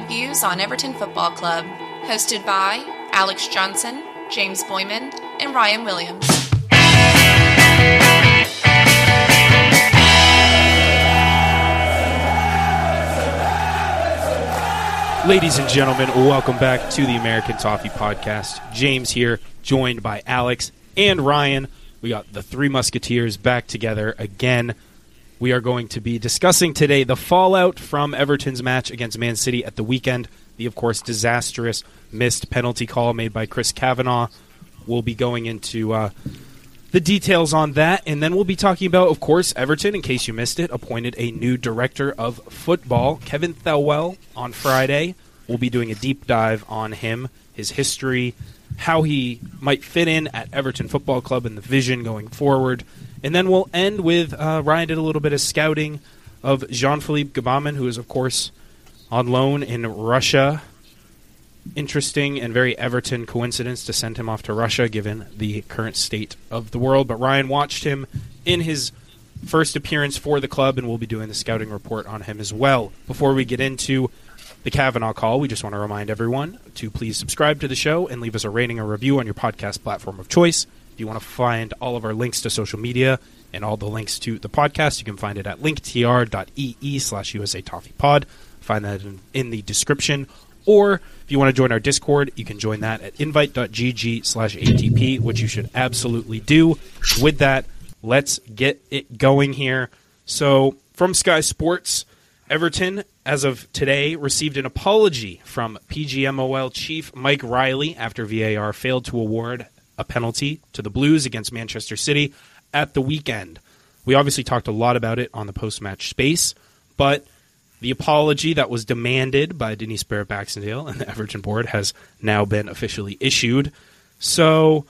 stateside views on Everton Football Club. Hosted by Alex Johnson, James Boyman, and Ryan Williams. Ladies and gentlemen, welcome back to the American Toffee Podcast. James here, joined by Alex and Ryan. We got the three Musketeers back together again. We are going to be discussing today the fallout from Everton's match against Man City at the weekend. The, of course, disastrous missed penalty call made by Chris Kavanagh. We'll be going into uh, the details on that, and then we'll be talking about, of course, Everton. In case you missed it, appointed a new director of football, Kevin Thelwell, on Friday. We'll be doing a deep dive on him, his history, how he might fit in at Everton Football Club, and the vision going forward. And then we'll end with uh, Ryan did a little bit of scouting of Jean Philippe Gbamin, who is, of course, on loan in Russia interesting and very Everton coincidence to send him off to Russia given the current state of the world. But Ryan watched him in his first appearance for the club, and we'll be doing the scouting report on him as well. Before we get into the Kavanagh call, we just want to remind everyone to please subscribe to the show and leave us a rating or review on your podcast platform of choice. If you want to find all of our links to social media and all the links to the podcast, you can find it at linktr.ee slash USA Toffee Pod. Find that in, in the description or if you want to join our Discord, you can join that at invite.gg slash ATP, which you should absolutely do. With that, let's get it going here. So, from Sky Sports, Everton, as of today, received an apology from PGMOL chief Mike Riley after VAR failed to award a penalty to the Blues against Manchester City at the weekend. We obviously talked a lot about it on the post match space, but the apology that was demanded by Denise Barrett Baxendale and the Everton board has now been officially issued. So,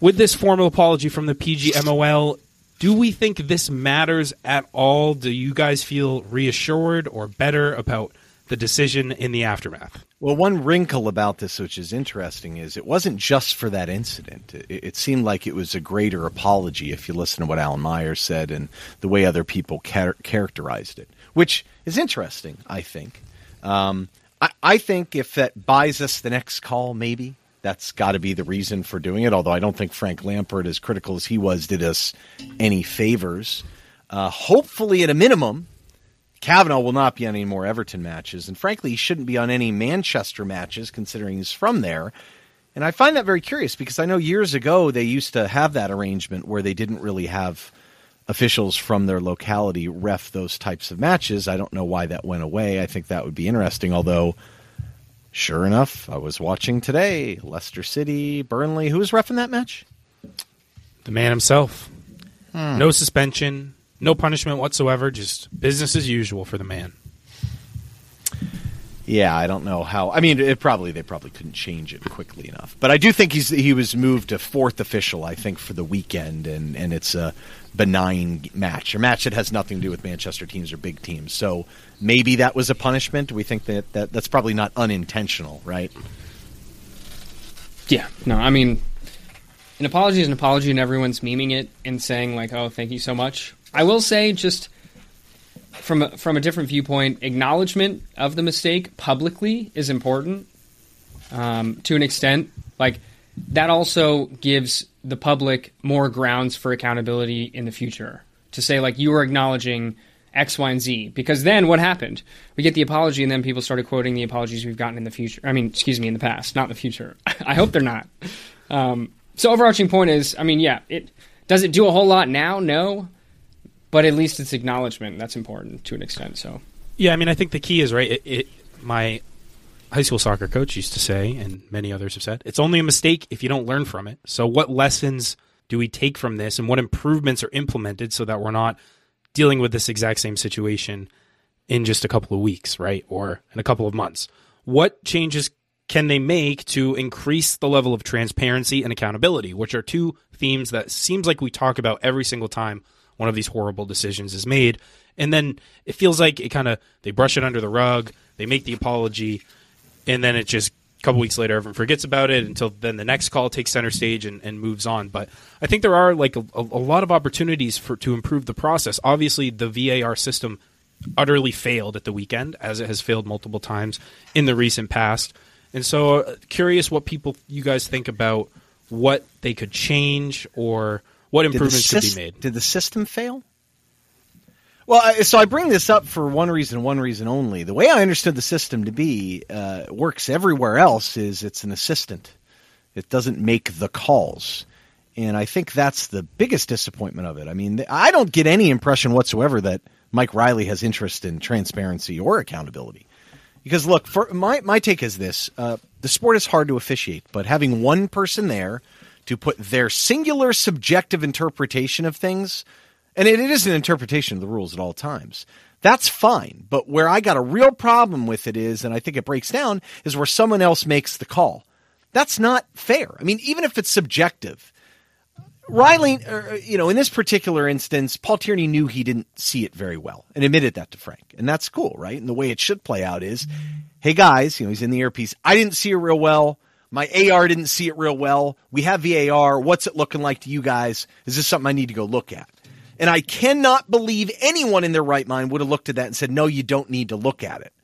with this formal apology from the PGMOL, do we think this matters at all? Do you guys feel reassured or better about the decision in the aftermath? Well, one wrinkle about this, which is interesting, is it wasn't just for that incident. It, it, seemed like it was a greater apology if you listen to what Alan Myers said and the way other people char- characterized it which is interesting, I think. Um, I, I think if that buys us the next call, maybe that's got to be the reason for doing it. Although I don't think Frank Lampard, as critical as he was, did us any favors. Uh, hopefully, at a minimum, Kavanagh will not be on any more Everton matches, and frankly, he shouldn't be on any Manchester matches, considering he's from there. And I find that very curious because I know years ago they used to have that arrangement where they didn't really have officials from their locality ref those types of matches. I don't know why that went away. I think that would be interesting, although sure enough, I was watching today Leicester City, Burnley. Who was refing that match? The man himself. Hmm. No suspension, no punishment whatsoever, just business as usual for the man. Yeah, I don't know how. I mean, it probably they probably couldn't change it quickly enough. But I do think he's he was moved to fourth official. I think for the weekend, and and it's a benign match, a match that has nothing to do with Manchester teams or big teams. So maybe that was a punishment. We think that, that that's probably not unintentional, right? Yeah, no, I mean, an apology is an apology, and everyone's memeing it and saying like, "Oh, thank you so much." I will say, just from a, from a different viewpoint, acknowledgement of the mistake publicly is important um, to an extent. Like that also gives the public more grounds for accountability in the future to say like you are acknowledging X, Y, and Z. Because then what happened? We get the apology, and then people started quoting the apologies we've gotten in the future. I mean, excuse me, in the past, not in the future. I hope they're not. Um, so overarching point is, I mean, yeah, it does it do a whole lot now? No, but at least it's acknowledgement. That's important to an extent. So yeah, I mean, I think the key is right. It, it, my high school soccer coach used to say, and many others have said, it's only a mistake if you don't learn from it. So, what lessons do we take from this, and what improvements are implemented so that we're not dealing with this exact same situation in just a couple of weeks, right? Or in a couple of months? What changes can they make to increase the level of transparency and accountability, which are two themes that seems like we talk about every single time one of these horrible decisions is made. And then it feels like it kind of they brush it under the rug, they make the apology, and then it just a couple weeks later everyone forgets about it until then the next call takes center stage and, and moves on but i think there are like a, a, lot of opportunities for to improve the process obviously the var system utterly failed at the weekend, as it has failed multiple times in the recent past. And so, uh, curious what people you guys think about what they could change or what improvements could be made. Did the system fail? Well, I, so I bring this up for one reason, one reason only. The way I understood the system to be uh, works everywhere else is it's an assistant. It doesn't make the calls. And I think that's the biggest disappointment of it. I mean, I don't get any impression whatsoever that Mike Riley has interest in transparency or accountability. Because look, for my my take is this: uh, the sport is hard to officiate, but having one person there to put their singular subjective interpretation of things and it is an interpretation of the rules at all times. That's fine. But where I got a real problem with it is, and I think it breaks down, is where someone else makes the call. That's not fair. I mean, even if it's subjective, Riley, er, you know, in this particular instance, Paul Tierney knew he didn't see it very well and admitted that to Frank. And that's cool, right? And the way it should play out is, hey guys, you know, he's in the earpiece. I didn't see it real well. My AR didn't see it real well. We have VAR. What's it looking like to you guys? Is this something I need to go look at? And I cannot believe anyone in their right mind would have looked at that and said, no, you don't need to look at it.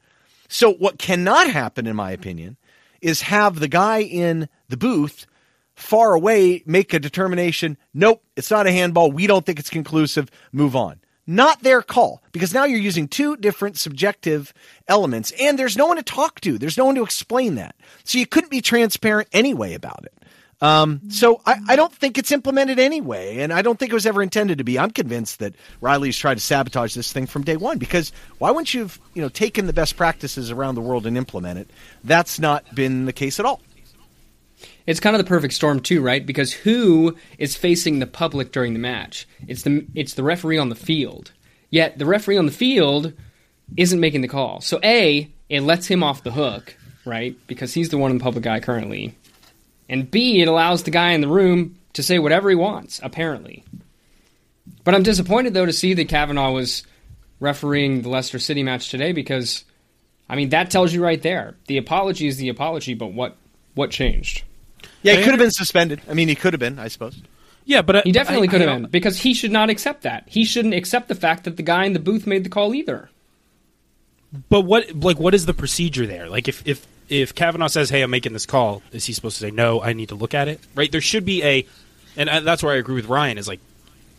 So, what cannot happen, in my opinion, is have the guy in the booth far away make a determination nope, it's not a handball. We don't think it's conclusive. Move on. Not their call because now you're using two different subjective elements and there's no one to talk to. There's no one to explain that. So you couldn't be transparent anyway about it. Um, so I, I, don't think it's implemented anyway, and I don't think it was ever intended to be. I'm convinced that Riley's tried to sabotage this thing from day one because why wouldn't you have you know taken the best practices around the world and implement it? That's not been the case at all. It's kind of the perfect storm too, right? Because who is facing the public during the match? It's the it's the referee on the field. Yet the referee on the field isn't making the call. So a it lets him off the hook, right? Because he's the one in the public eye currently and B, it allows the guy in the room to say whatever he wants, apparently. But I'm disappointed, though, to see that Kavanagh was refereeing the Leicester City match today because, I mean, that tells you right there. The apology is the apology, but what, what changed? Yeah, he could have been suspended. I mean, he could have been, I suppose. Yeah, but I, he definitely could have been because he should not accept that. He shouldn't accept the fact that the guy in the booth made the call either. But what, like, what is the procedure there? Like, if if if Kavanagh says, "Hey, I'm making this call," is he supposed to say, "No, I need to look at it"? Right? There should be a, and uh, that's where I agree with Ryan. Is like,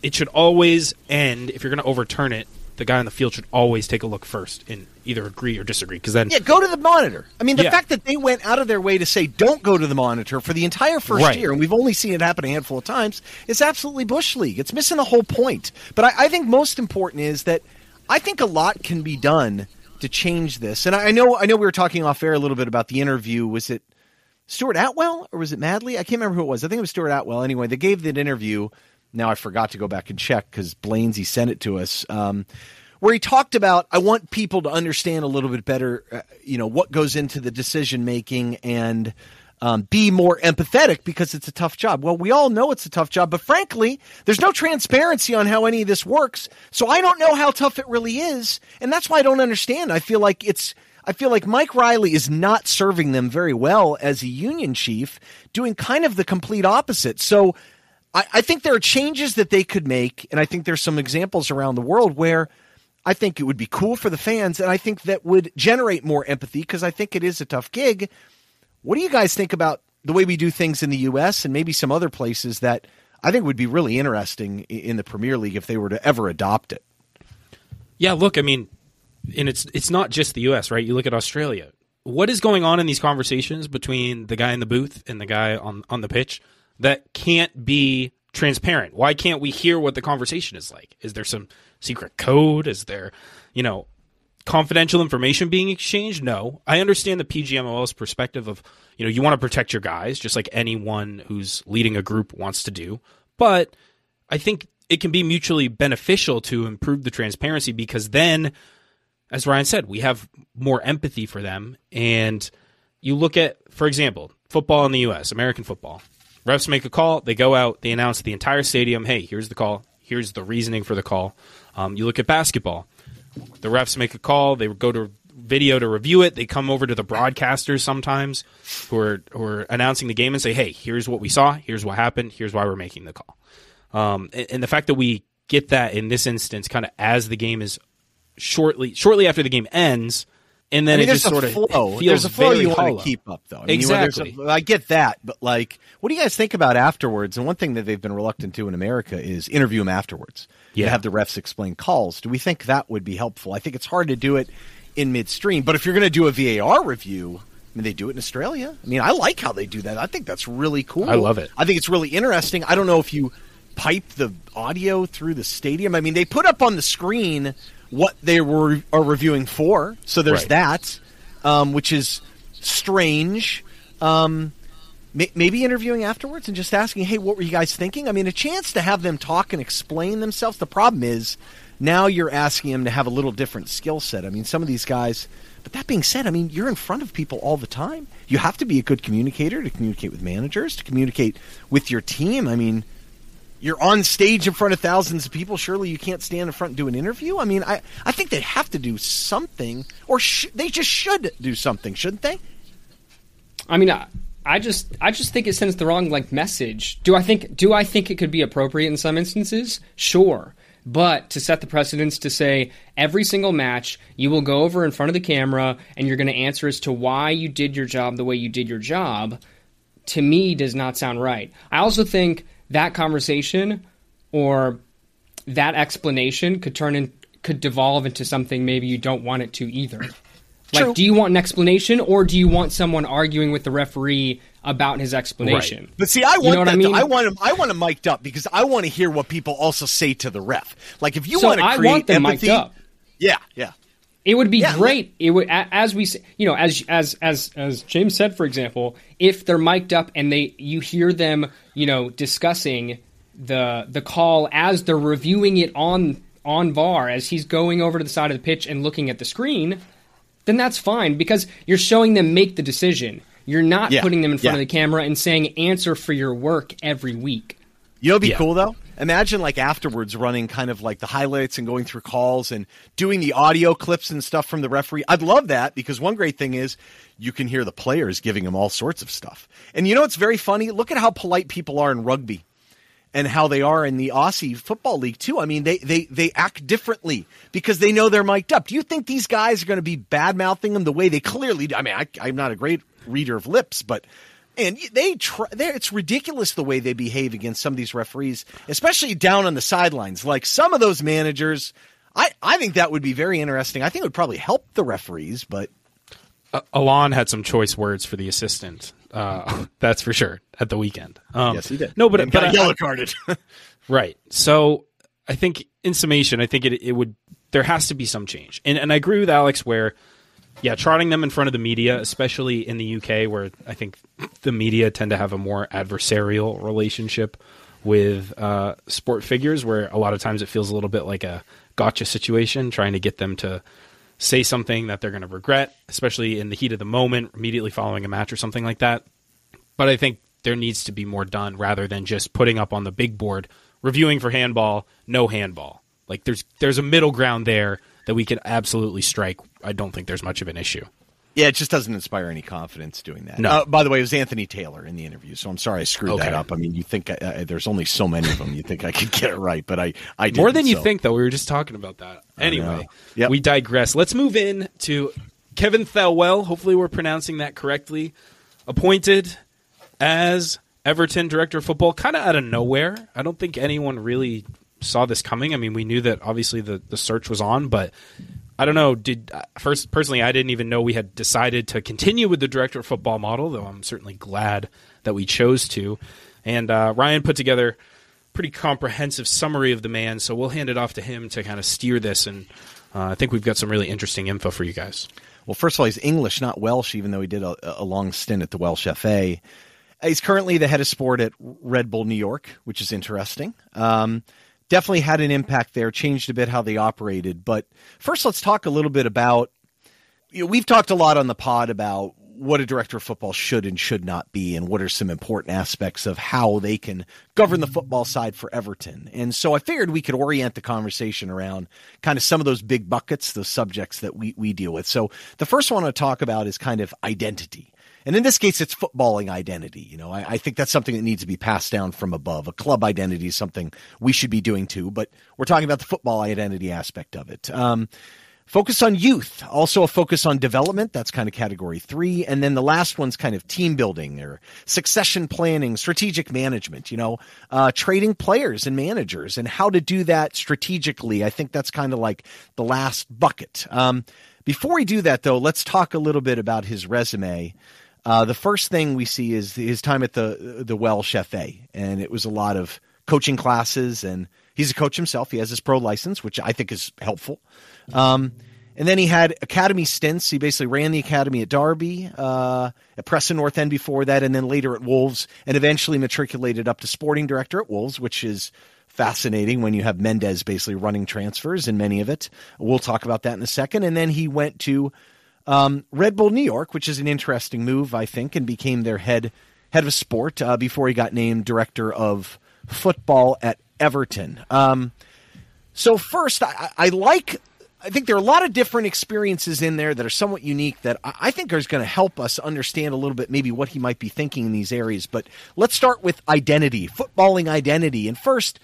it should always end. If you're going to overturn it, the guy on the field should always take a look first and either agree or disagree. Because then, yeah, go to the monitor. I mean, the yeah. fact that they went out of their way to say don't go to the monitor for the entire first right. year, and we've only seen it happen a handful of times, is absolutely bush league. It's missing the whole point. But I, I think most important is that I think a lot can be done to change this. And I know I know we were talking off air a little bit about the interview. Was it Stuart Atwell or was it Madley? I can't remember who it was. I think it was Stuart Atwell. Anyway, they gave that interview. Now I forgot to go back and check because Blainsy sent it to us. Um, where he talked about I want people to understand a little bit better, uh, you know, what goes into the decision making and um, be more empathetic because it's a tough job. Well, we all know it's a tough job, but frankly, there's no transparency on how any of this works. So I don't know how tough it really is. And that's why I don't understand. I feel like it's, I feel like Mike Riley is not serving them very well as a union chief, doing kind of the complete opposite. So I, I think there are changes that they could make. And I think there's some examples around the world where I think it would be cool for the fans. And I think that would generate more empathy because I think it is a tough gig. What do you guys think about the way we do things in the U.S. and maybe some other places that I think would be really interesting in the Premier League if they were to ever adopt it? Yeah, look, I mean, and it's it's not just the U.S. right? You look at Australia. What is going on in these conversations between the guy in the booth and the guy on on the pitch that can't be transparent? Why can't we hear what the conversation is like? Is there some secret code? Is there, you know, confidential information being exchanged? No. I understand the PGMOL's perspective of, you know, you want to protect your guys, just like anyone who's leading a group wants to do. But I think it can be mutually beneficial to improve the transparency because then, as Ryan said, we have more empathy for them. And you look at, for example, football in the U.S., American football. Refs make a call, they go out, they announce to the entire stadium, hey, here's the call, here's the reasoning for the call. Um, you look at basketball the refs make a call. They go to video to review it. They come over to the broadcasters sometimes who are, who are announcing the game and say, hey, here's what we saw. Here's what happened. Here's why we're making the call. Um, and, and, the fact that we get that in this instance kind of as the game is shortly shortly after the game ends, and then I mean, it just there's sort a of flow. feels There's a flow you want to keep up, though. I mean, you- there's a- Exactly. I get that, but like, what do you guys think about afterwards? And one thing that they've been reluctant to in America is interview them afterwards. Yeah. to have the refs explain calls. Do we think that would be helpful? I think it's hard to do it in midstream, but if you're going to do a VAR review. I mean, they do it in Australia. I mean, I like how they do that. I think that's really cool. I love it. I think it's really interesting. I don't know if you pipe the audio through the stadium. I mean, they put up on the screen what they were are reviewing for, so there's Right. that, um, which is strange. Um, may- maybe interviewing afterwards and just asking, "Hey, what were you guys thinking?" I mean, a chance to have them talk and explain themselves. The problem is now you're asking them to have a little different skill set. I mean, some of these guys. But that being said, I mean, you're in front of people all the time. You have to be a good communicator to communicate with managers, to communicate with your team. I mean, you're on stage in front of thousands of people. Surely you can't stand in front and do an interview. I mean, I, I think they have to do something, or sh- they just should do something, shouldn't they? I mean, I, I just I just think it sends the wrong like message. Do I think do I think it could be appropriate in some instances? Sure. But to set the precedence to say every single match you will go over in front of the camera and you're going to answer as to why you did your job the way you did your job, to me does not sound right. I also think that conversation or that explanation could turn in could devolve into something maybe you don't want it to either. True. Like, do you want an explanation or do you want someone arguing with the referee about his explanation? But see, I want You know. I mean? I want him. I want him mic'd up because I want to hear what people also say to the ref. Like if you So want to I create want them empathy, mic'd up. Yeah, yeah. It would be Yeah, great. It would, as we, you know, as as as as James said, for example, if they're mic'd up and they, you hear them, you know, discussing the the call as they're reviewing it on on VAR as he's going over to the side of the pitch and looking at the screen, then that's fine because you're showing them make the decision. You're not Yeah, putting them in front yeah. of the camera and saying answer for your work every week. You know, be Yeah. cool though. Imagine like afterwards running kind of like the highlights and going through calls and doing the audio clips and stuff from the referee. I'd love that because one great thing is you can hear the players giving him all sorts of stuff. And you know it's very funny? Look at how polite people are in rugby and how they are in the Aussie Football League too. I mean, they they they act differently because they know they're mic'd up. Do you think these guys are going to be bad mouthing them the way they clearly? do? I mean, I, I'm not a great reader of lips, but and they try. It's ridiculous the way they behave against some of these referees, especially down on the sidelines. Like some of those managers, I I think that would be very interesting. I think it would probably help the referees, but Alon had some choice words for the assistant. Uh, that's for sure at the weekend. Um, yes, he did. No, but And but got I- yellow carded. Right. So I think in summation, I think it, it would there has to be some change, and and I agree with Alex where, yeah, trotting them in front of the media, especially in the UK, where I think the media tend to have a more adversarial relationship with uh, sport figures, where a lot of times it feels a little bit like a gotcha situation, trying to get them to say something that they're going to regret, especially in the heat of the moment, immediately following a match or something like that. But I think there needs to be more done rather than just putting up on the big board, reviewing for handball, no handball. Like there's there's a middle ground there that we could absolutely strike. I don't think there's much of an issue. Yeah, it just doesn't inspire any confidence doing that. No. Uh, by the way, it was Anthony Taylor in the interview, so I'm sorry I screwed Okay. that up. I mean, you think I, I, there's only so many of them, you think I could get it right, but I, I didn't, More than you so. think, though. We were just talking about that. Anyway, Yep. we digress. Let's move in to Kevin Thelwell. Hopefully, we're pronouncing that correctly. Appointed as Everton director of football, kind of out of nowhere. I don't think anyone really saw this coming. I mean, we knew that obviously the, the search was on, but I don't know. Did uh, first personally, I didn't even know we had decided to continue with the director of football model. Though I'm certainly glad that we chose to. And uh, Ryan put together pretty comprehensive summary of the man, so we'll hand it off to him to kind of steer this. And uh, I think we've got some really interesting info for you guys. Well, first of all, he's English, not Welsh, even though he did a, a long stint at the Welsh FA. He's currently the head of sport at Red Bull New York, which is interesting. Um, definitely had an impact there, changed a bit how they operated. But first, let's talk a little bit about. You know, we've talked a lot on the pod about what a director of football should and should not be, and what are some important aspects of how they can govern the football side for Everton. And so I figured we could orient the conversation around kind of some of those big buckets, those subjects that we, we deal with. So the first one I want to talk about is kind of identity. And in this case, it's footballing identity. You know, I, I, think that's something that needs to be passed down from above. A club identity is something we should be doing too, but we're talking about the football identity aspect of it. Um, focus on youth, also a focus on development. That's kind of category three. And then the last one's kind of team building or succession planning, strategic management, you know, uh, trading players and managers and how to do that strategically. I think that's kind of like the last bucket. Um, before we do that, though, let's talk a little bit about his resume. Uh, the first thing we see is his time at the the Welsh FA, and it was a lot of coaching classes, and he's a coach himself. He has his pro license, which I think is helpful. Um, and then he had academy stints. He basically ran the academy at Derby, uh, at Preston North End before that, and then later at Wolves, and eventually matriculated up to sporting director at Wolves, which is fascinating when you have Mendes basically running transfers and many of it. We'll talk about that in a second. And then he went to um, Red Bull New York, which is an interesting move, I think, and became their head head of sport uh, before he got named director of football at Everton. Um, so first, I, I, like. I think there are a lot of different experiences in there that are somewhat unique that I think is going to help us understand a little bit maybe what he might be thinking in these areas. But let's start with identity, footballing identity. And first,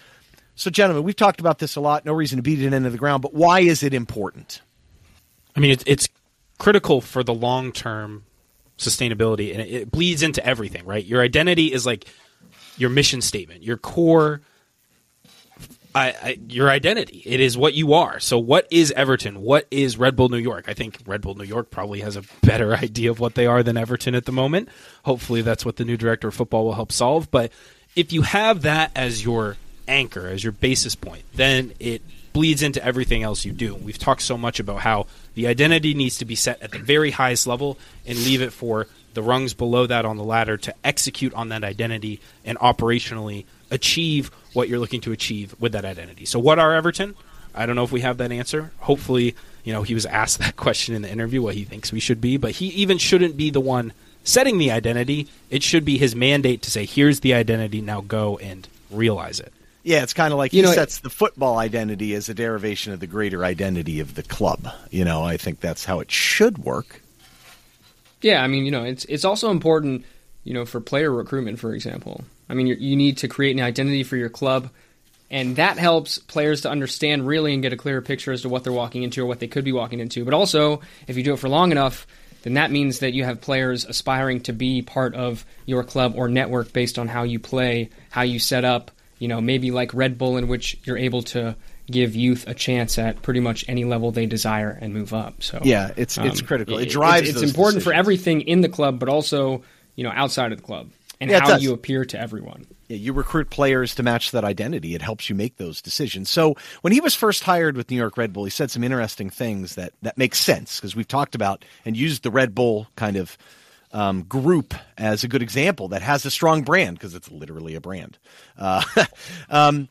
so gentlemen, we've talked about this a lot. No reason to beat it into the ground, but why is it important? I mean, it's, it's critical for the long term sustainability, and it, bleeds into everything, right? Your identity is like your mission statement, your core. I, I, your identity. It is what you are. So, what is Everton? What is Red Bull New York? I think Red Bull New York probably has a better idea of what they are than Everton at the moment. Hopefully, that's what the new director of football will help solve. But if you have that as your anchor, as your basis point, then it bleeds into everything else you do. We've talked so much about how the identity needs to be set at the very highest level and leave it for the rungs below that on the ladder to execute on that identity and operationally achieve what you're looking to achieve with that identity. So, what are Everton? I don't know if we have that answer. Hopefully, you know, he was asked that question in the interview, what he thinks we should be, but he even shouldn't be the one setting the identity. It should be his mandate to say, here's the identity, now go and realize it. Yeah, it's kind of like you he know, sets the football identity as a derivation of the greater identity of the club. You know, I think that's how it should work. Yeah, I mean, you know, it's it's also important, you know, for player recruitment, for example. I mean, you need to create an identity for your club, and that helps players to understand really and get a clearer picture as to what they're walking into or what they could be walking into. But also, if you do it for long enough, then that means that you have players aspiring to be part of your club or network based on how you play, how you set up, you know, maybe like Red Bull, in which you're able to give youth a chance at pretty much any level they desire and move up. So yeah, it's um, it's critical. It, it drives. It's, it's important decisions. for everything in the club, but also you know outside of the club and yeah, how you appear to everyone. Yeah, you recruit players to match that identity. It helps you make those decisions. So when he was first hired with New York Red Bull, he said some interesting things that that makes sense because we've talked about and used the Red Bull kind of um, group as a good example that has a strong brand because it's literally a brand. Uh, um,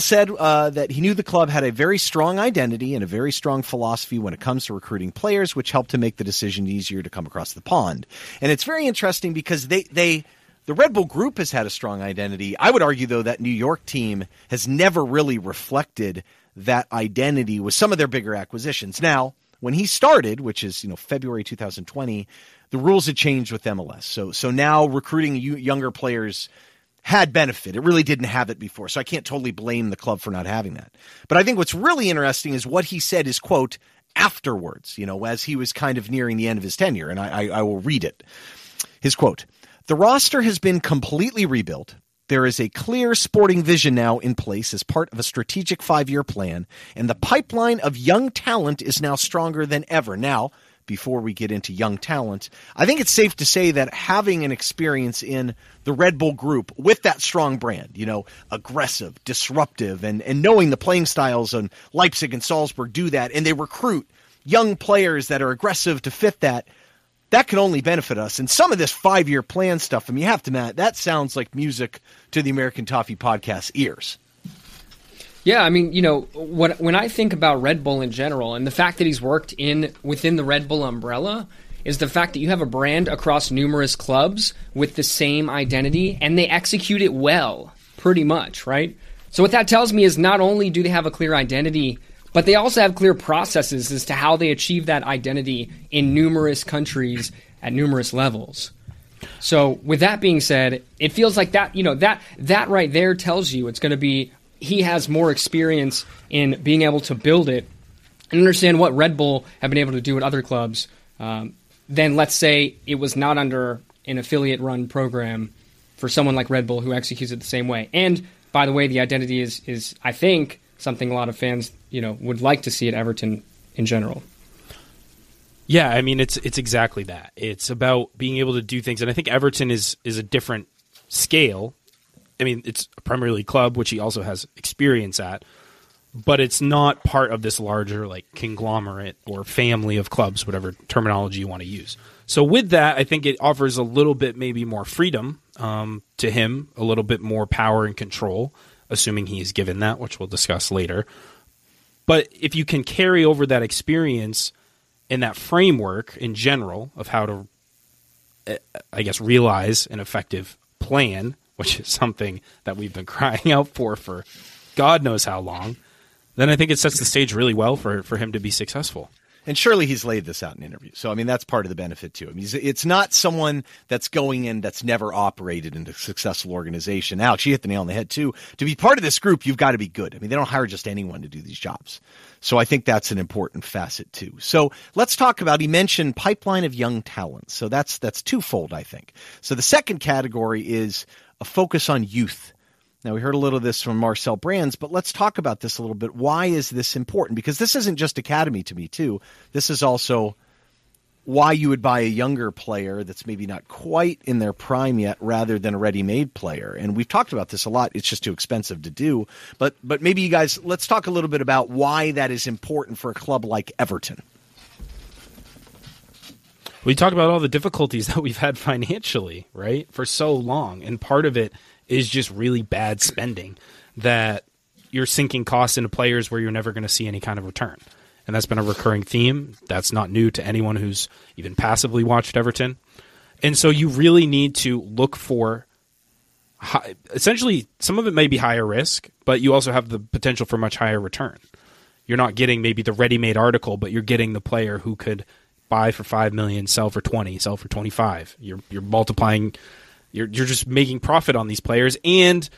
said uh, that he knew the club had a very strong identity and a very strong philosophy when it comes to recruiting players, which helped to make the decision easier to come across the pond. And it's very interesting because they they the Red Bull Group has had a strong identity. I would argue though that New York team has never really reflected that identity with some of their bigger acquisitions. Now, when he started, which is you know February 2020, the rules had changed with MLS. So so now recruiting younger players had benefit. It really didn't have it before. So I can't totally blame the club for not having that. But I think what's really interesting is what he said is quote afterwards, you know, as he was kind of nearing the end of his tenure. And I, I, I will read it. His quote The roster has been completely rebuilt. There is a clear sporting vision now in place as part of a strategic five year plan, and the pipeline of young talent is now stronger than ever. Now, before we get into young talent. I think it's safe to say that having an experience in the Red Bull group with that strong brand, you know, aggressive, disruptive, and, and knowing the playing styles and Leipzig and Salzburg do that, and they recruit young players that are aggressive to fit that, that can only benefit us. And some of this five year plan stuff, I mean, you have to, Matt, that sounds like music to the American Toffee podcast ears. Yeah, I mean, you know, what, when I think about Red Bull in general, and the fact that he's worked in within the Red Bull umbrella, is the fact that you have a brand across numerous clubs with the same identity, and they execute it well, pretty much, right? So what that tells me is not only do they have a clear identity, but they also have clear processes as to how they achieve that identity in numerous countries at numerous levels. So with that being said, it feels like that you know that that right there tells you it's going to be he has more experience in being able to build it and understand what Red Bull have been able to do at other clubs. Um, than let's say it was not under an affiliate run program for someone like Red Bull who executes it the same way. And by the way, the identity is is I think something a lot of fans you know would like to see at Everton in general. Yeah, I mean it's it's exactly that. It's about being able to do things, and I think Everton is is a different scale. I mean, it's a Premier League club, which he also has experience at, but it's not part of this larger like conglomerate or family of clubs, whatever terminology you want to use. So with that, I think it offers a little bit maybe more freedom um, to him, a little bit more power and control, assuming he is given that, which we'll discuss later. But if you can carry over that experience and that framework in general of how to, eh, I guess, realize an effective plan, which is something that we've been crying out for for God knows how long, then I think it sets the stage really well for, for him to be successful. And surely he's laid this out in interviews. So, I mean, that's part of the benefit to him. He's, it's not someone that's going in that's never operated in a successful organization. Alex, you hit the nail on the head, too. To be part of this group, you've got to be good. I mean, they don't hire just anyone to do these jobs. So I think that's an important facet, too. So let's talk about, he mentioned pipeline of young talents. So that's, that's twofold, I think. So the second category is a focus on youth now, we heard a little of this from Marcel Brands, but let's talk about this a little bit. Why is this important? Because this isn't just academy to me, too. This is also why you would buy a younger player that's maybe not quite in their prime yet rather than a ready-made player. And we've talked about this a lot. It's just too expensive to do. But but maybe you guys let's talk a little bit about why that is important for a club like Everton. We talk about all the difficulties that we've had financially, right? For so long. And part of it is just really bad spending that you're sinking costs into players where you're never going to see any kind of return. And that's been a recurring theme. That's not new to anyone who's even passively watched Everton. And so you really need to look for high, essentially some of it may be higher risk, but you also have the potential for much higher return. You're not getting maybe the ready-made article, but you're getting the player who could buy for 5 million, sell for 20, sell for 25. You're you're multiplying you're you're just making profit on these players, and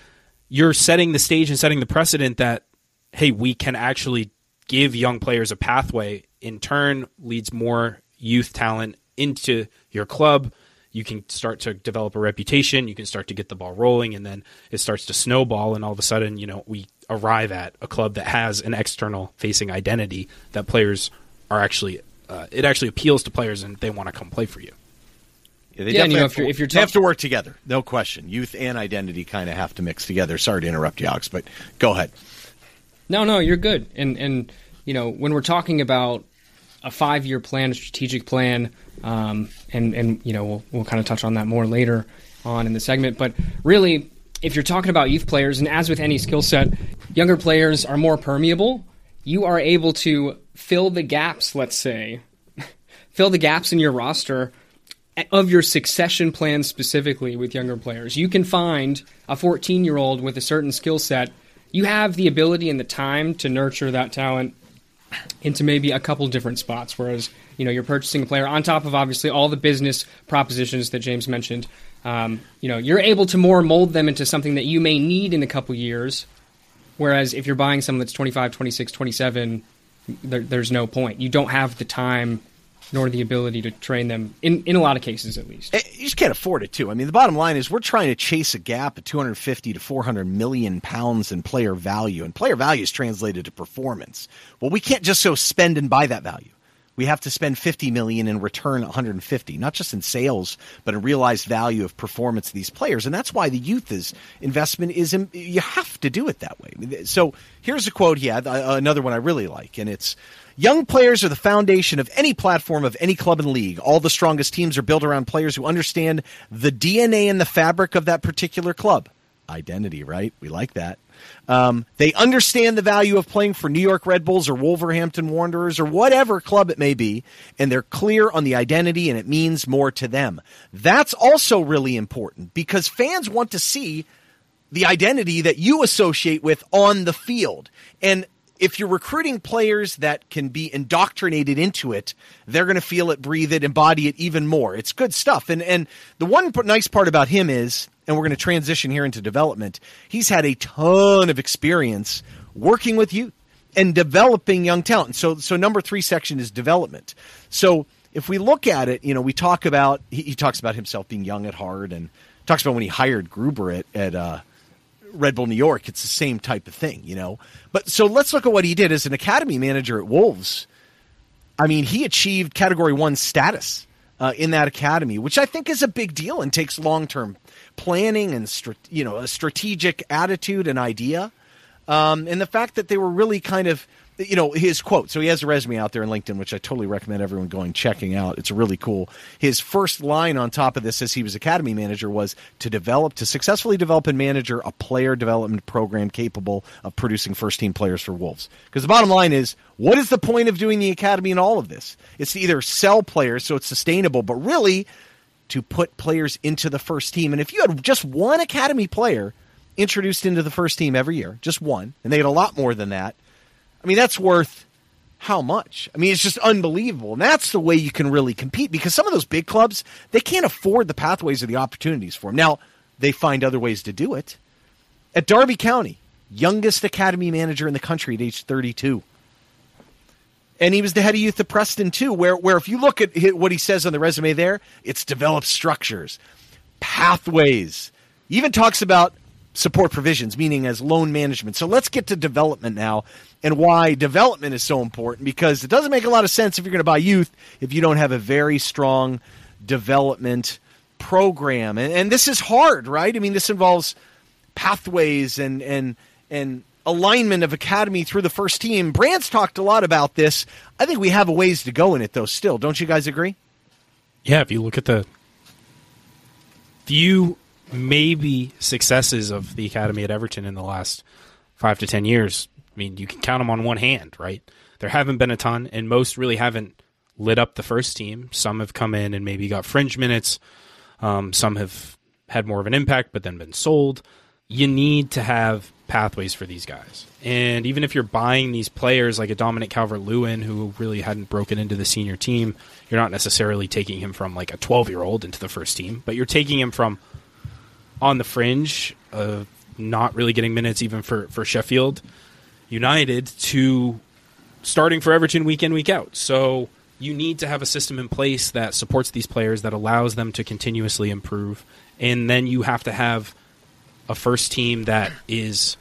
you're setting the stage and setting the precedent that hey, we can actually give young players a pathway. In turn, leads more youth talent into your club. You can start to develop a reputation. You can start to get the ball rolling, and then it starts to snowball. And all of a sudden, you know, we arrive at a club that has an external facing identity that players are actually. Uh, it actually appeals to players, and they want to come play for you. Yeah, they yeah, you know, if you're, if you're they have to work together, no question. Youth and identity kind of have to mix together. Sorry to interrupt you, Alex, but go ahead. No, no, you're good. And and you know when we're talking about a five year plan, a strategic plan, um, and and you know we'll we'll kind of touch on that more later on in the segment. But really, if you're talking about youth players, and as with any skill set, younger players are more permeable. You are able to fill the gaps. Let's say, fill the gaps in your roster of your succession plan specifically with younger players. You can find a 14 year old with a certain skill set. You have the ability and the time to nurture that talent into maybe a couple different spots. Whereas, you know, you're purchasing a player on top of obviously all the business propositions that James mentioned. Um, you know, you're able to more mold them into something that you may need in a couple years. Whereas if you're buying someone that's 25, 26, 27, there, there's no point. You don't have the time nor the ability to train them in, in a lot of cases at least. Eh, you just can't afford it too. I mean, the bottom line is we're trying to chase a gap of 250 to 400 million pounds in player value, and player value is translated to performance. Well, we can't just so spend and buy that value. We have to spend 50 million and return 150, not just in sales, but in realized value of performance of these players. And that's why the youth is investment is you have to do it that way. So here's a quote he had, uh, another one I really like, and it's Young players are the foundation of any platform of any club and league. All the strongest teams are built around players who understand the DNA and the fabric of that particular club. Identity, right? We like that. Um, they understand the value of playing for New York Red Bulls or Wolverhampton Wanderers or whatever club it may be, and they're clear on the identity and it means more to them. That's also really important because fans want to see the identity that you associate with on the field. And if you're recruiting players that can be indoctrinated into it, they're going to feel it, breathe it, embody it even more. It's good stuff. And and the one nice part about him is, and we're going to transition here into development. He's had a ton of experience working with youth and developing young talent. So so number three section is development. So if we look at it, you know, we talk about he, he talks about himself being young at heart and talks about when he hired Struber at at uh, Red Bull New York. It's the same type of thing, you know. But so let's look at what he did as an academy manager at Wolves. I mean, he achieved Category One status uh, in that academy, which I think is a big deal and takes long term planning and you know a strategic attitude and idea. Um, and the fact that they were really kind of you know his quote. So he has a resume out there in linkedin which i totally recommend everyone going checking out. It's really cool. His first line on top of this as he was academy manager was to develop to successfully develop and manager a player development program capable of producing first team players for wolves. Because the bottom line is what is the point of doing the academy in all of this? It's to either sell players so it's sustainable but really to put players into the first team. And if you had just one academy player introduced into the first team every year just one and they had a lot more than that I mean, that's worth how much? I mean, it's just unbelievable. And that's the way you can really compete because some of those big clubs, they can't afford the pathways or the opportunities for them. Now, they find other ways to do it. At Derby County, youngest academy manager in the country at age 32. And he was the head of youth at Preston, too, where, where if you look at what he says on the resume there, it's developed structures, pathways. He even talks about support provisions, meaning as loan management. So let's get to development now and why development is so important because it doesn't make a lot of sense if you're going to buy youth if you don't have a very strong development program. And, and this is hard, right? I mean, this involves pathways and, and, and alignment of academy through the first team. Brand's talked a lot about this. I think we have a ways to go in it, though, still. Don't you guys agree? Yeah, if you look at the few maybe successes of the academy at Everton in the last five to ten years. I mean, you can count them on one hand, right? There haven't been a ton, and most really haven't lit up the first team. Some have come in and maybe got fringe minutes. Um, some have had more of an impact, but then been sold. You need to have pathways for these guys. And even if you're buying these players like a Dominic Calvert Lewin, who really hadn't broken into the senior team, you're not necessarily taking him from like a 12 year old into the first team, but you're taking him from on the fringe of not really getting minutes even for, for Sheffield United to starting for Everton week in, week out. So you need to have a system in place that supports these players, that allows them to continuously improve. And then you have to have a first team that is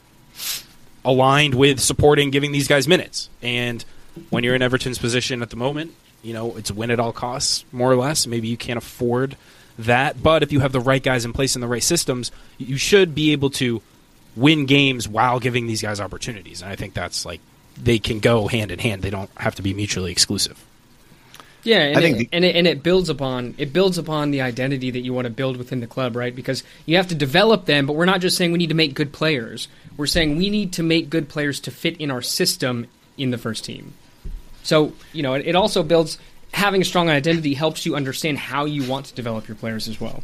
aligned with supporting giving these guys minutes. And when you're in Everton's position at the moment, you know, it's win at all costs, more or less. Maybe you can't afford that. But if you have the right guys in place in the right systems, you should be able to win games while giving these guys opportunities. And I think that's like they can go hand in hand. They don't have to be mutually exclusive. Yeah, and, it, the- and, it, and it builds upon it builds upon the identity that you want to build within the club, right? Because you have to develop them, but we're not just saying we need to make good players. We're saying we need to make good players to fit in our system in the first team. So you know, it, it also builds having a strong identity helps you understand how you want to develop your players as well.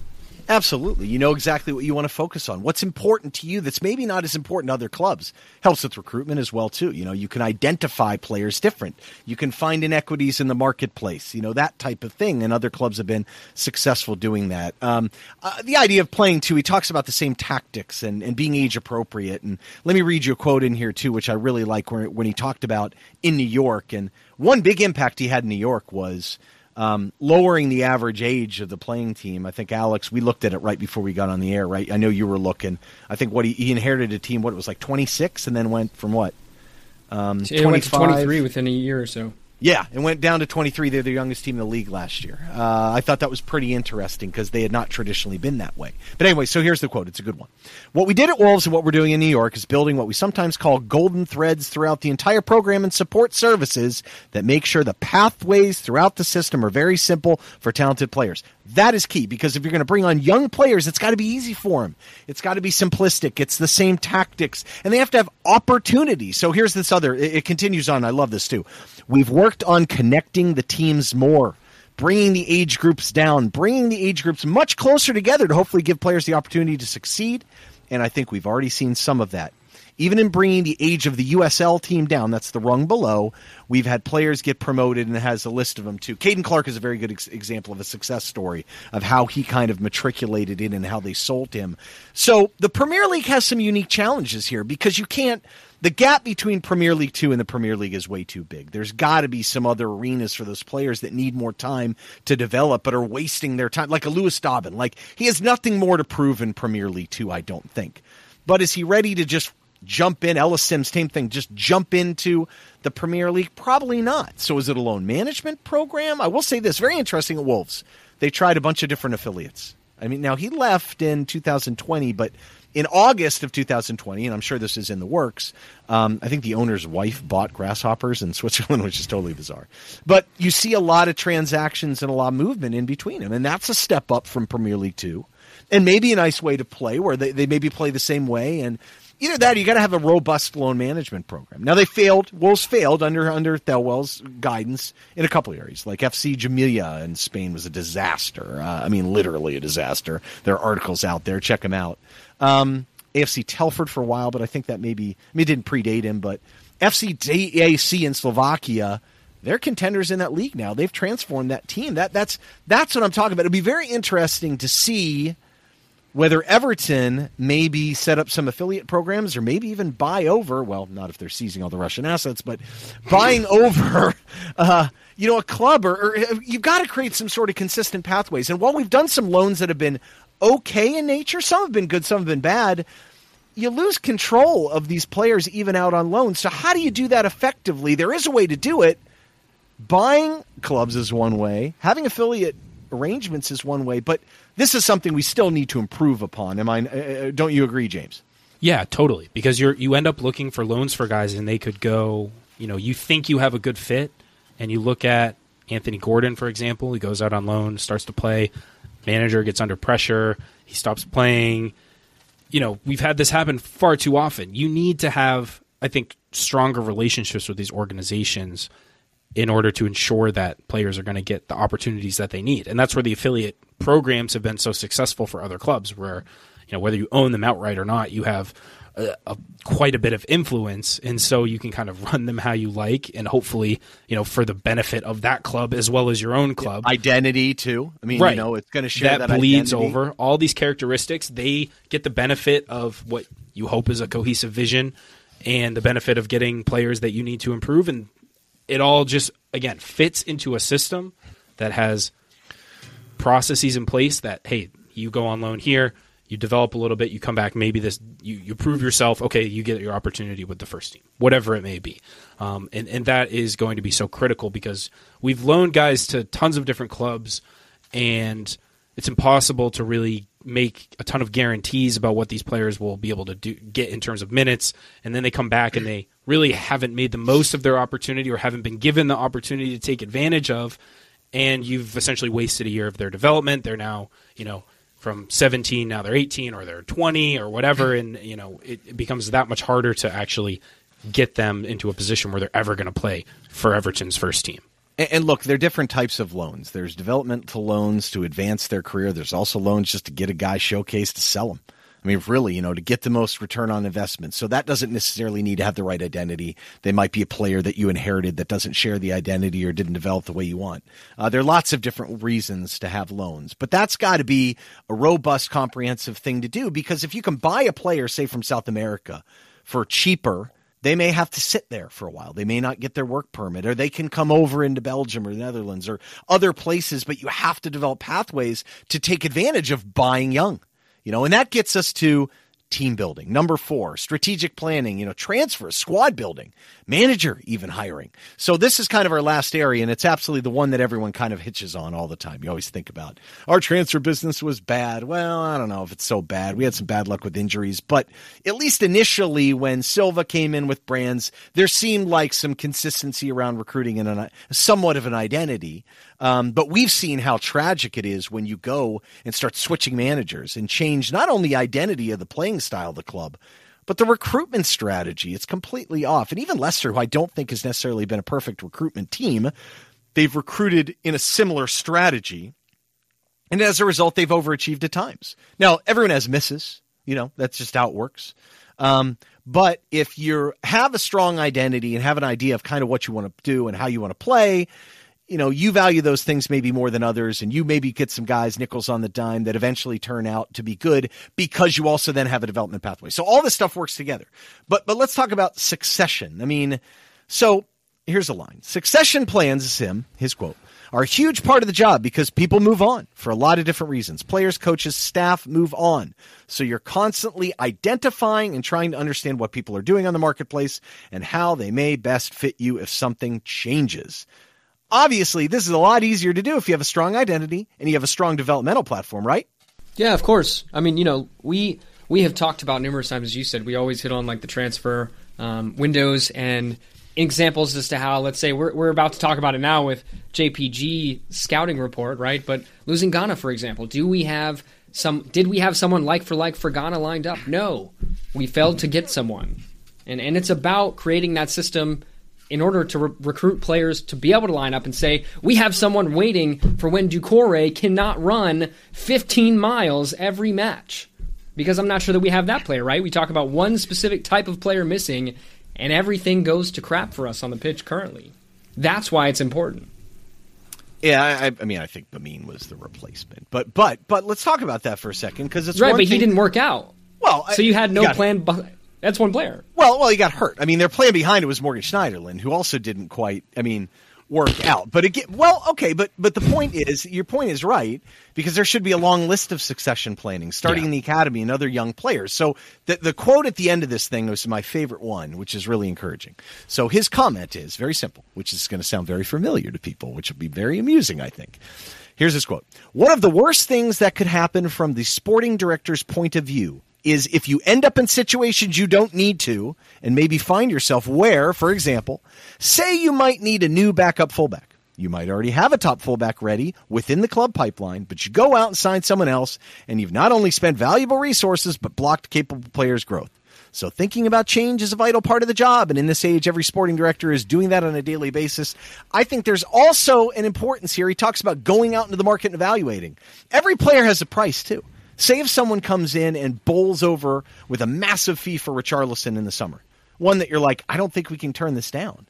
Absolutely. You know exactly what you want to focus on. What's important to you that's maybe not as important to other clubs. Helps with recruitment as well too. You know, you can identify players different. You can find inequities in the marketplace. You know, that type of thing. And other clubs have been successful doing that. Um, uh, the idea of playing too, he talks about the same tactics and, and being age appropriate. And let me read you a quote in here too, which I really like where, when he talked about in New York. And one big impact he had in New York was – um, lowering the average age of the playing team. I think Alex, we looked at it right before we got on the air, right? I know you were looking. I think what he, he inherited a team, what it was like 26, and then went from what? Um, it went to 23 within a year or so. Yeah, it went down to 23. They're the youngest team in the league last year. Uh, I thought that was pretty interesting because they had not traditionally been that way. But anyway, so here's the quote. It's a good one. What we did at Wolves and what we're doing in New York is building what we sometimes call golden threads throughout the entire program and support services that make sure the pathways throughout the system are very simple for talented players. That is key because if you're going to bring on young players, it's got to be easy for them. It's got to be simplistic. It's the same tactics, and they have to have opportunities. So here's this other. It, it continues on. I love this too. We've worked on connecting the teams more bringing the age groups down, bringing the age groups much closer together to hopefully give players the opportunity to succeed. And I think we've already seen some of that. even in bringing the age of the USL team down, that's the rung below, we've had players get promoted and it has a list of them too. Caden Clark is a very good ex- example of a success story of how he kind of matriculated in and how they sold him. So the Premier League has some unique challenges here because you can't the gap between Premier League 2 and the Premier League is way too big. There's got to be some other arenas for those players that need more time to develop but are wasting their time like a Lewis Dobbin. Like he has nothing more to prove in Premier League 2, I don't think. But is he ready to just jump in Ellis Sims same thing just jump into the Premier League? Probably not. So is it a loan management program? I will say this, very interesting at Wolves. They tried a bunch of different affiliates. I mean, now he left in 2020, but in August of 2020, and I'm sure this is in the works, um, I think the owner's wife bought grasshoppers in Switzerland, which is totally bizarre. But you see a lot of transactions and a lot of movement in between them, and that's a step up from Premier League Two, and maybe a nice way to play where they, they maybe play the same way and either that or you got to have a robust loan management program. Now they failed. Wolves failed under under Thelwell's guidance in a couple areas, like FC Jumilla in Spain was a disaster. Uh, I mean, literally a disaster. There are articles out there. Check them out. Um, AFC Telford for a while, but I think that maybe I mean it didn't predate him, but FC DAC in Slovakia. They're contenders in that league now. They've transformed that team. That that's that's what I'm talking about. It'll be very interesting to see whether Everton maybe set up some affiliate programs or maybe even buy over, well, not if they're seizing all the Russian assets, but buying over, uh, you know, a club or, or you've got to create some sort of consistent pathways. And while we've done some loans that have been okay in nature, some have been good, some have been bad. You lose control of these players even out on loan. So how do you do that effectively? There is a way to do it. Buying clubs is one way. Having affiliate arrangements is one way, but this is something we still need to improve upon. Am I? Uh, uh, don't you agree, James? Yeah, totally. Because you're you end up looking for loans for guys, and they could go. You know, you think you have a good fit, and you look at Anthony Gordon, for example. He goes out on loan, starts to play. Manager gets under pressure. He stops playing. You know, we've had this happen far too often. You need to have, I think, stronger relationships with these organizations in order to ensure that players are going to get the opportunities that they need. And that's where the affiliate programs have been so successful for other clubs where you know whether you own them outright or not, you have a, a, quite a bit of influence, and so you can kind of run them how you like, and hopefully, you know, for the benefit of that club as well as your own club. Identity too. I mean, right. you know, it's going to share that, that bleeds identity. over. All these characteristics, they get the benefit of what you hope is a cohesive vision, and the benefit of getting players that you need to improve, and it all just again fits into a system that has processes in place that hey, you go on loan here, you develop a little bit, you come back, maybe this you, you prove yourself, okay, you get your opportunity with the first team, whatever it may be. Um, and, and that is going to be so critical because we've loaned guys to tons of different clubs and it's impossible to really make a ton of guarantees about what these players will be able to do get in terms of minutes and then they come back and they really haven't made the most of their opportunity or haven't been given the opportunity to take advantage of and you've essentially wasted a year of their development. They're now, you know, from 17 now they're 18 or they're 20 or whatever mm-hmm. and you know it, it becomes that much harder to actually get them into a position where they're ever going to play for Everton's first team. And, look, there are different types of loans. There's developmental loans to advance their career. There's also loans just to get a guy showcased to sell them. I mean, really, you know, to get the most return on investment. So that doesn't necessarily need to have the right identity. They might be a player that you inherited that doesn't share the identity or didn't develop the way you want. Uh, there are lots of different reasons to have loans, but that's got to be a robust, comprehensive thing to do because if you can buy a player, say from South America, for cheaper, they may have to sit there for a while. They may not get their work permit, or they can come over into Belgium or the Netherlands or other places, but you have to develop pathways to take advantage of buying young. You know, and that gets us to team building. Number four, strategic planning, you know, transfers, squad building, manager even hiring. So this is kind of our last area, and it's absolutely the one that everyone kind of hitches on all the time. You always think about our transfer business was bad. Well, I don't know if it's so bad. We had some bad luck with injuries, but at least initially when Silva came in with Brands, there seemed like some consistency around recruiting and a somewhat of an identity. Um, but we've seen how tragic it is when you go and start switching managers and change not only identity of the playing style of the club, but the recruitment strategy. It's completely off. And even Leicester, who I don't think has necessarily been a perfect recruitment team, they've recruited in a similar strategy. And as a result, they've overachieved at times. Now, everyone has misses. You know, that's just how it works. Um, But if you have a strong identity and have an idea of kind of what you want to do and how you want to play, you know, you value those things maybe more than others, and you maybe get some guys nickels on the dime that eventually turn out to be good because you also then have a development pathway. So all this stuff works together. But but let's talk about succession. I mean, so here's a line: succession plans, is him, his quote, are a huge part of the job because people move on for a lot of different reasons. Players, coaches, staff move on. So you're constantly identifying and trying to understand what people are doing on the marketplace and how they may best fit you if something changes. Obviously, this is a lot easier to do if you have a strong identity and you have a strong developmental platform, right? Yeah, of course. I mean, you know, we we have talked about numerous times, as you said, we always hit on like the transfer um, windows and examples as to how, let's say, we're, we're about to talk about it now with JPG scouting report, right? But losing Gana, for example, do we have some? Did we have someone like for like for Gana lined up? No, we failed to get someone, and and it's about creating that system in order to re- recruit players to be able to line up and say, we have someone waiting for when Doucouré cannot run 15 miles every match. Because I'm not sure that we have that player, right? We talk about one specific type of player missing, and everything goes to crap for us on the pitch currently. That's why it's important. Yeah, I, I mean, I think Gbamin was the replacement, but but but let's talk about that for a second because it's right. But thing, he didn't work out. Well, so you had no plan. That's one player. Well, well, he got hurt. I mean, their plan behind it was Morgan Schneiderlin, who also didn't quite. I mean, work out. But again, well, okay, but but the point is, your point is right because there should be a long list of succession planning, starting yeah. in the academy and other young players. So the the quote at the end of this thing was my favorite one, which is really encouraging. So his comment is very simple, which is going to sound very familiar to people, which will be very amusing, I think. Here's his quote: "One of the worst things that could happen from the sporting director's point of view." Is if you end up in situations you don't need to and maybe find yourself where, for example, say you might need a new backup fullback. You might already have a top fullback ready within the club pipeline, but you go out and sign someone else, and you've not only spent valuable resources, but blocked capable players' growth. So thinking about change is a vital part of the job. And in this age, every sporting director is doing that on a daily basis. I think there's also an importance here. He talks about going out into the market and evaluating. Every player has a price too. Say if someone comes in and bowls over with a massive fee for Richarlison in the summer, one that you're like, I don't think we can turn this down.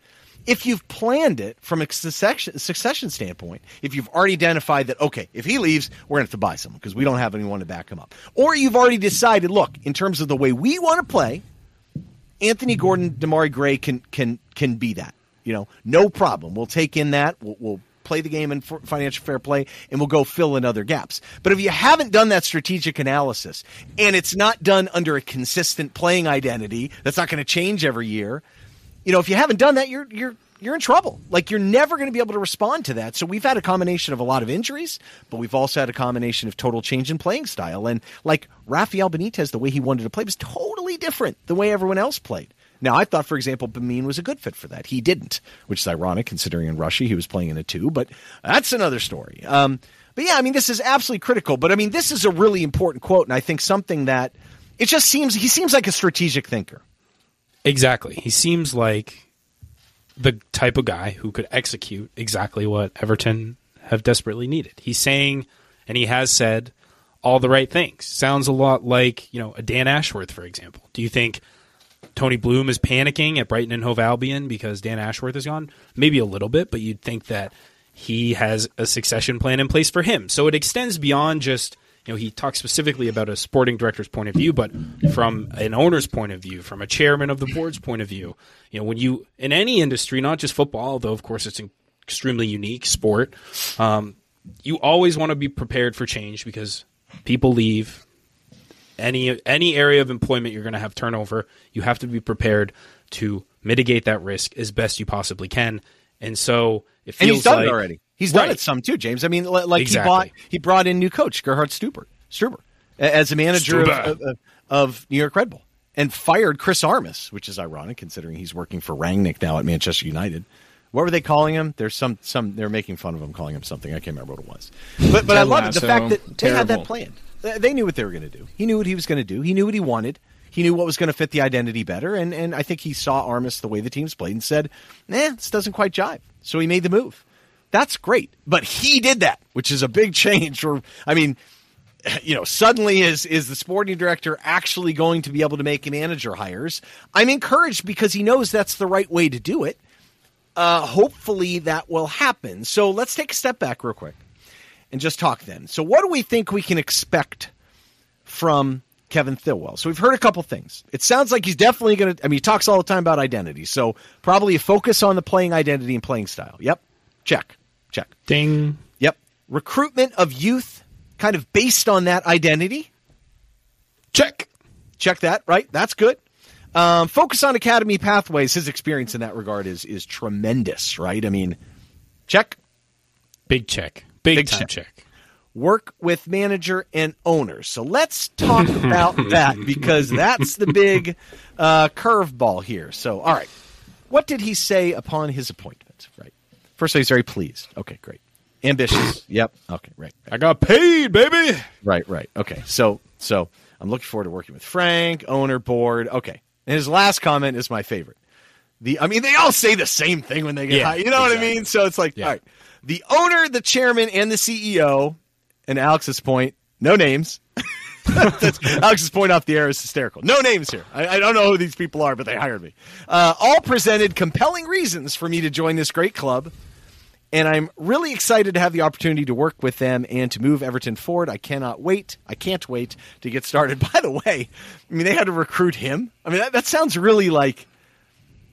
If you've planned it from a succession, succession standpoint, if you've already identified that, okay, if he leaves, we're going to have to buy someone because we don't have anyone to back him up. Or you've already decided, look, in terms of the way we want to play, Anthony Gordon, Demarai Gray can can can be that. You know, no problem. We'll take in that. We'll, we'll play the game in financial fair play, and we'll go fill in other gaps. But if you haven't done that strategic analysis and it's not done under a consistent playing identity that's not going to change every year, you know, if you haven't done that, you're you're you're in trouble. Like you're never going to be able to respond to that. So we've had a combination of a lot of injuries, but we've also had a combination of total change in playing style. And like Rafael Benitez, the way he wanted to play was totally different the way everyone else played. Now, I thought, for example, Gbamin was a good fit for that. He didn't, which is ironic considering in Russia he was playing in a two, but that's another story. Um, but yeah, I mean, this is absolutely critical. But I mean, this is a really important quote, and I think something that it just seems he seems like a strategic thinker. Exactly. He seems like the type of guy who could execute exactly what Everton have desperately needed. He's saying, and he has said, all the right things. Sounds a lot like, you know, a Dan Ashworth, for example. Do you think Tony Bloom is panicking at Brighton and Hove Albion because Dan Ashworth is gone? Maybe a little bit, but you'd think that he has a succession plan in place for him. So it extends beyond just you know he talks specifically about a sporting director's point of view, but from an owner's point of view, from a chairman of the board's point of view. You know, when you in any industry, not just football, though of course it's an extremely unique sport, um, you always want to be prepared for change because people leave, any any area of employment you're going to have turnover, you have to be prepared to mitigate that risk as best you possibly can. And so it feels and he's done like, it already. He's done it some too, James. I mean, like exactly. he bought he brought in new coach Gerhard Struber, Struber as a manager of, of, of, New York Red Bull and fired Chris Armas, which is ironic considering he's working for Rangnick now at Manchester United. What were they calling him? There's some some they're making fun of him, calling him something. I can't remember what it was. But but I love the fact that they had that planned. They knew what they were going to do. He knew what he was going to do. He knew what he wanted. He knew what was going to fit the identity better. And, and I think he saw Armas the way the teams played and said, "Nah, this doesn't quite jive." So he made the move. That's great. But he did that, which is a big change. Or, I mean, you know, suddenly is is the sporting director actually going to be able to make manager hires? I'm encouraged because he knows that's the right way to do it. Uh, hopefully that will happen. So let's take a step back real quick and just talk then. So what do we think we can expect from Kevin Thelwell? So we've heard a couple things. It sounds like he's definitely going to. I mean, he talks all the time about identity. So probably a focus on the playing identity and playing style. Yep, check, check. Ding. Yep, recruitment of youth kind of based on that identity. Check. Check that, right? That's good. Um, focus on academy pathways. His experience in that regard is is tremendous, right? I mean, check. Big check. Big, Big time check. check. Work with manager and owner. So let's talk about that because that's the big uh, curveball here. So, all right, what did he say upon his appointment? Right. First, of all, he's very pleased. Okay, great. Ambitious. yep. Okay, right. I got paid, baby. Right, right. Okay. So so I'm looking forward to working with Frank, owner, board. Okay. And his last comment is my favorite. The I mean, they all say the same thing when they get Yeah, hired. You know what I mean? So it's like, Yeah. all right. The owner, the chairman, and the CEO, and Alex's point, no names. Alex's point off the air is hysterical. No names here. I, I don't know who these people are, but they hired me. Uh, all presented compelling reasons for me to join this great club and I'm really excited to have the opportunity to work with them and to move Everton forward. I cannot wait. I can't wait to get started. By the way, I mean they had to recruit him. I mean that, that sounds really like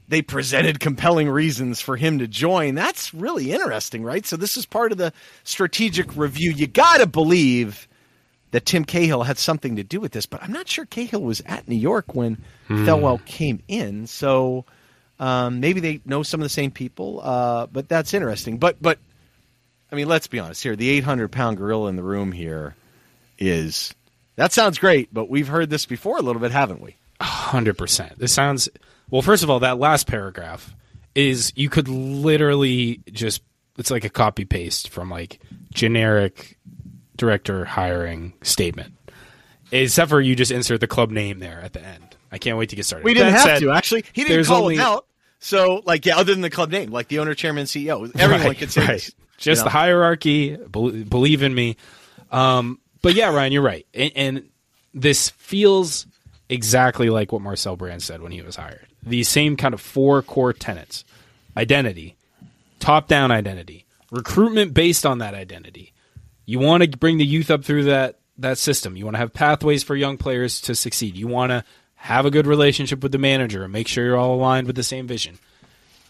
they presented compelling reasons for him to join. That's really interesting, right? So this is part of the strategic review. You got to believe that Tim Cahill had something to do with this, but I'm not sure Cahill was at New York when Thelwell came in. So um, maybe they know some of the same people, uh, but that's interesting. But but I mean, let's be honest here. The 800 pound gorilla in the room here is that sounds great, but we've heard this before a little bit, haven't we? Hundred percent. This sounds well. First of all, that last paragraph is you could literally just it's like a copy paste from like generic director hiring statement, except for you just insert the club name there at the end. I can't wait to get started. We didn't That have said, to actually. He didn't call only- him out. So like yeah, other than the club name, like the owner, chairman, CEO, everyone right, could say right. this, Just you the know? hierarchy. believe in me. Um, but yeah, Ryan, you're right, and, and this feels exactly like what Marcel Brand said when he was hired. The same kind of four core tenets: identity, top-down identity, recruitment based on that identity. You want to bring the youth up through that that system. You want to have pathways for young players to succeed. You want to have a good relationship with the manager and make sure you're all aligned with the same vision.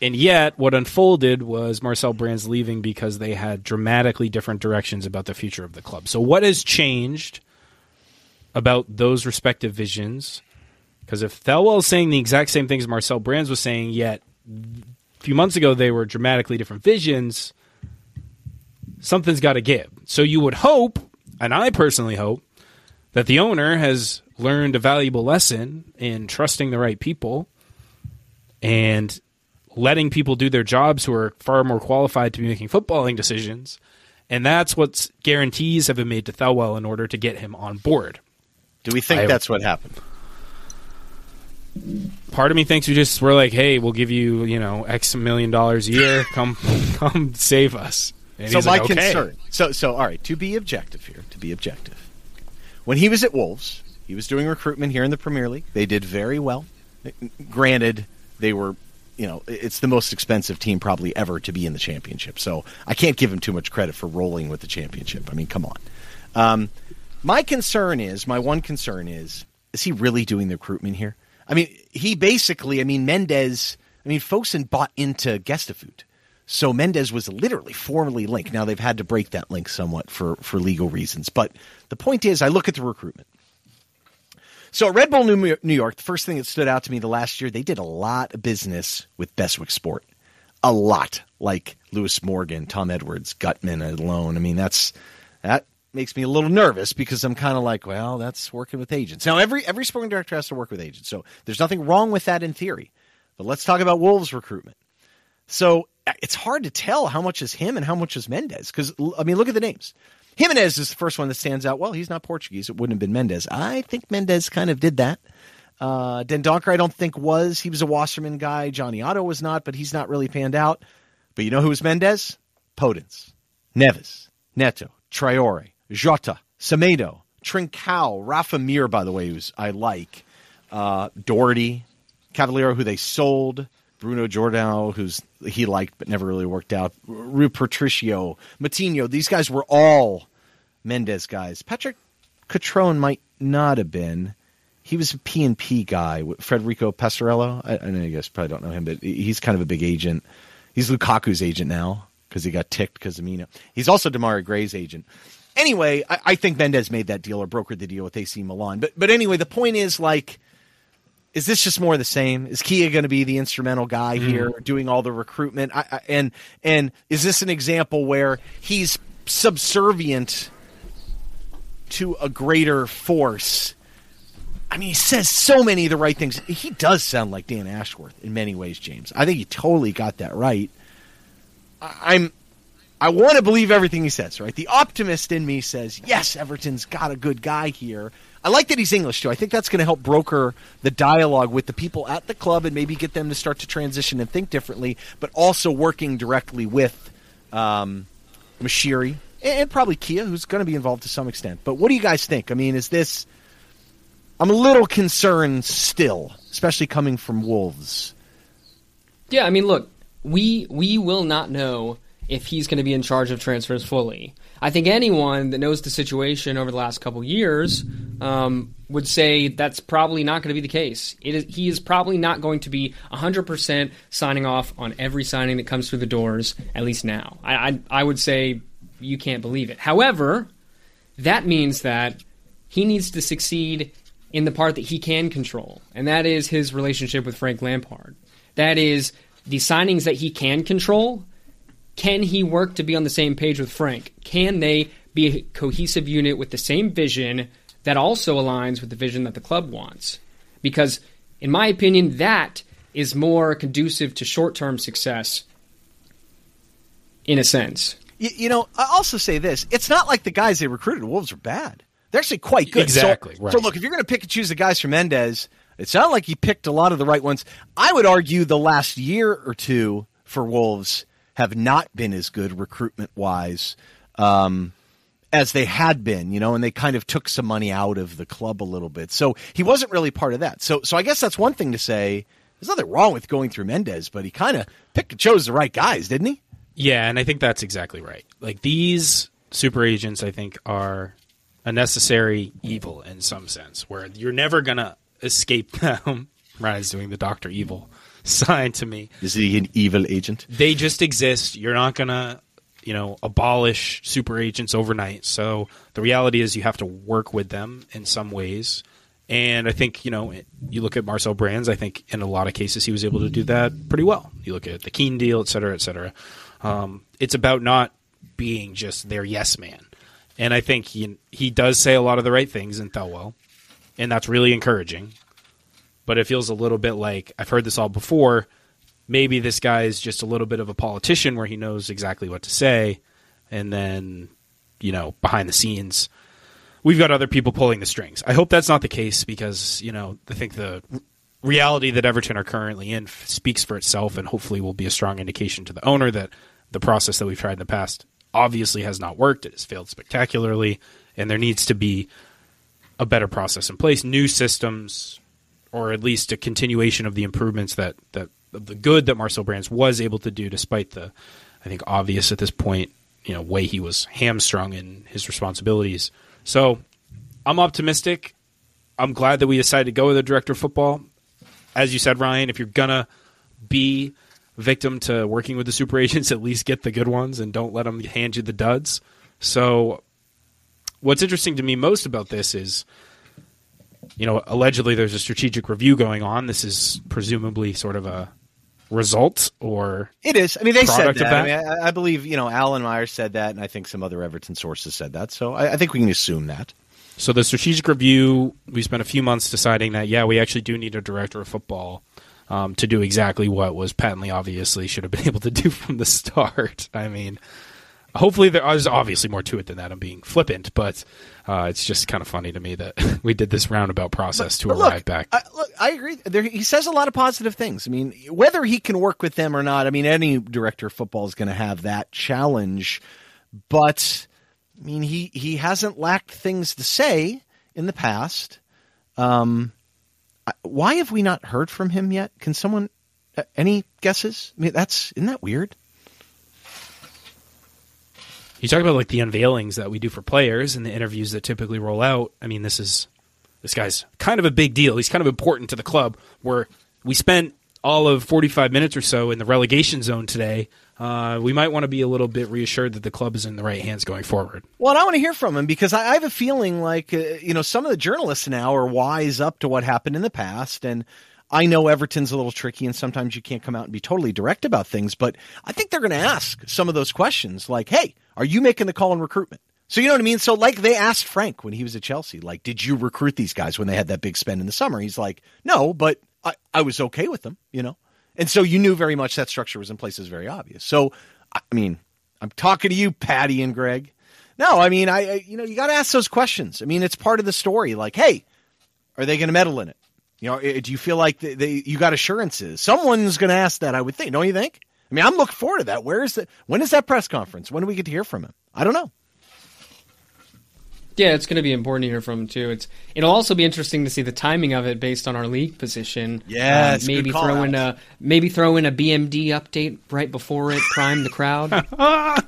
And yet, what unfolded was Marcel Brands leaving because they had dramatically different directions about the future of the club. So, what has changed about those respective visions? Because if Thelwell is saying the exact same things Marcel Brands was saying, yet a few months ago they were dramatically different visions, something's got to give. So, you would hope, and I personally hope, that the owner has learned a valuable lesson in trusting the right people and letting people do their jobs who are far more qualified to be making footballing decisions. And that's what guarantees have been made to Thelwell in order to get him on board. Do we think I- that's what happened? Part of me thinks we just we're like, hey, we'll give you you know X million dollars a year. Come, come save us. And so my like, okay. concern. So so all right, to be objective here, to be objective. When he was at Wolves, he was doing recruitment here in the Premier League. They did very well. Granted, they were you know, it's the most expensive team probably ever to be in the championship. So I can't give him too much credit for rolling with the championship. I mean, come on. Um, my concern is, my one concern is, is he really doing the recruitment here? I mean, he basically, I mean, Mendes, I mean, Fosun bought into Gestifute. So Mendes was literally formally linked. Now they've had to break that link somewhat for, for legal reasons. But the point is, I look at the recruitment. So at Red Bull New New York, the first thing that stood out to me the last year, they did a lot of business with Bestwick Sport. A lot. Like Lewis Morgan, Tom Edwards, Gutman alone. I mean, that's that makes me a little nervous because I'm kind of like, well, that's working with agents. Now every every sporting director has to work with agents. So there's nothing wrong with that in theory. But let's talk about Wolves recruitment. So uh, it's hard to tell how much is him and how much is Mendes because I mean, look at the names. Jimenez is the first one that stands out. Well, he's not Portuguese. It wouldn't have been Mendes. I think Mendes kind of did that. Uh, Dendoncker, I don't think was. He was a Wasserman guy. Johnny Otto was not, but he's not really panned out. But you know who was Mendes? Podence, Neves, Neto, Traore, Jota, Semedo, Trincao, Rafa Mir, by the way, who's I like, uh, Doherty, Cavaleiro, who they sold, Bruno Giordano, who's he liked but never really worked out, Rui Patricio, Moutinho. These guys were all Mendes guys. Patrick Cutrone might not have been. He was a P&P guy, Federico Pastorello. I, I know you guys probably don't know him, but he's kind of a big agent. He's Lukaku's agent now because he got ticked because of Mina. He's also Demarai Gray's agent. Anyway, I, I, think Mendes made that deal or brokered the deal with AC Milan. But but anyway, the point is like, is this just more of the same? Is Kia going to be the instrumental guy mm. here, doing all the recruitment? I, I, and and is this an example where he's subservient to a greater force? I mean, he says so many of the right things. He does sound like Dan Ashworth in many ways, James. I think he totally got that right. I'm I want to believe everything he says, right? The optimist in me says, yes, Everton's got a good guy here. I like that he's English too. I think that's going to help broker the dialogue with the people at the club and maybe get them to start to transition and think differently, but also working directly with um, Moshiri and probably Kia, who's going to be involved to some extent. But what do you guys think? I mean, is this. I'm a little concerned still, especially coming from Wolves. Yeah, I mean, look, we we will not know if he's going to be in charge of transfers fully. I think anyone that knows the situation over the last couple years um, would say that's probably not going to be the case. he is probably not going to be 100% signing off on every signing that comes through the doors, at least now. I, I, I would say you can't believe it. However, that means that he needs to succeed in the part that he can control, and that is his relationship with Frank Lampard. That is the signings that he can control, can he work to be on the same page with Frank? Can they be a cohesive unit with the same vision that also aligns with the vision that the club wants? Because, in my opinion, that is more conducive to short term success in a sense. You, you, know, I also say this it's not like the guys they recruited Wolves are bad. They're actually quite good. Exactly. So, right. so look, if you're going to pick and choose the guys from Mendes, it sounded like he picked a lot of the right ones. I would argue the last year or two for Wolves have not been as good recruitment wise um, as they had been, you know, and they kind of took some money out of the club a little bit. So he wasn't really part of that. So, so I guess that's one thing to say. There's nothing wrong with going through Mendes, but he kind of picked and chose the right guys, didn't he? Yeah, and I think that's exactly right. Like these super agents, I think are a necessary evil in some sense, where you're never gonna escape them. Ryan's doing the Doctor Evil sign to me. Is he an evil agent? They just exist. You're not gonna, you know, abolish super agents overnight. So the reality is you have to work with them in some ways. And I think, you know, you look at Marcel Brands, I think in a lot of cases he was able to do that pretty well. You look at the Keane deal, et cetera, et cetera. Um, it's about not being just their yes man. And I think he, he does say a lot of the right things in Thelwell and that's really encouraging. But it feels a little bit like I've heard this all before. Maybe this guy is just a little bit of a politician where he knows exactly what to say, and then, you know, behind the scenes, we've got other people pulling the strings. I hope that's not the case because, you know, I think the reality that Everton are currently in speaks for itself and hopefully will be a strong indication to the owner that the process that we've tried in the past obviously has not worked. It has failed spectacularly, and there needs to be a better process in place, new systems, or at least a continuation of the improvements that that the good that Marcel Brands was able to do, despite the, I think, obvious at this point, you know, way he was hamstrung in his responsibilities. So, I'm optimistic. I'm glad that we decided to go with a director of football. As you said, Ryan, if you're gonna be victim to working with the super agents, at least get the good ones and don't let them hand you the duds. So what's interesting to me most about this is, you know, allegedly there's a strategic review going on. This is presumably sort of a result or it is. I mean, they said that. that. I, mean, I, I, believe you know Alan Meyer said that, and I think some other Everton sources said that. So I, I think we can assume that. So the strategic review, we spent a few months deciding that yeah, we actually do need a director of football. Um, to do exactly what was patently obviously should have been able to do from the start. I mean, hopefully there is obviously more to it than that. I'm being flippant, but uh, it's just kind of funny to me that we did this roundabout process but, to arrive look, back. I, look, I agree. There, he says a lot of positive things. I mean, whether he can work with them or not, I mean, any director of football is going to have that challenge. But I mean, he he hasn't lacked things to say in the past. Um, why have we not heard from him yet? Can someone uh, any guesses? I mean, that's isn't that weird? You talk about like the unveilings that we do for players and the interviews that typically roll out. I mean, this is this guy's kind of a big deal. He's kind of important to the club. Where we spent all of 45 minutes or so in the relegation zone today. Uh, we might want to be a little bit reassured that the club is in the right hands going forward. Well, I want to hear from him because I, I have a feeling like uh, you know some of the journalists now are wise up to what happened in the past, and I know Everton's a little tricky, and sometimes you can't come out and be totally direct about things. But I think they're going to ask some of those questions, like, "Hey, are you making the call in recruitment?" So you know what I mean. So like they asked Frank when he was at Chelsea, like, "Did you recruit these guys when they had that big spend in the summer?" He's like, "No, but I, I was okay with them," you know. And so you knew very much that structure was in place. Is very obvious. So I mean, I'm talking to you, Patty and Greg. No, I mean, I, I you know, you got to ask those questions. I mean, it's part of the story. Like, hey, are they going to meddle in it? You know, do you feel like they, they you got assurances? Someone's going to ask that. I would think. Don't you think? I mean, I'm looking forward to that. Where is the when is that press conference? When do we get to hear from him? I don't know. Yeah, it's going to be important to hear from him too. It's it'll also be interesting to see the timing of it based on our league position. Yes, Uh, maybe call throw in a maybe throw in a BMD update right before it prime the crowd.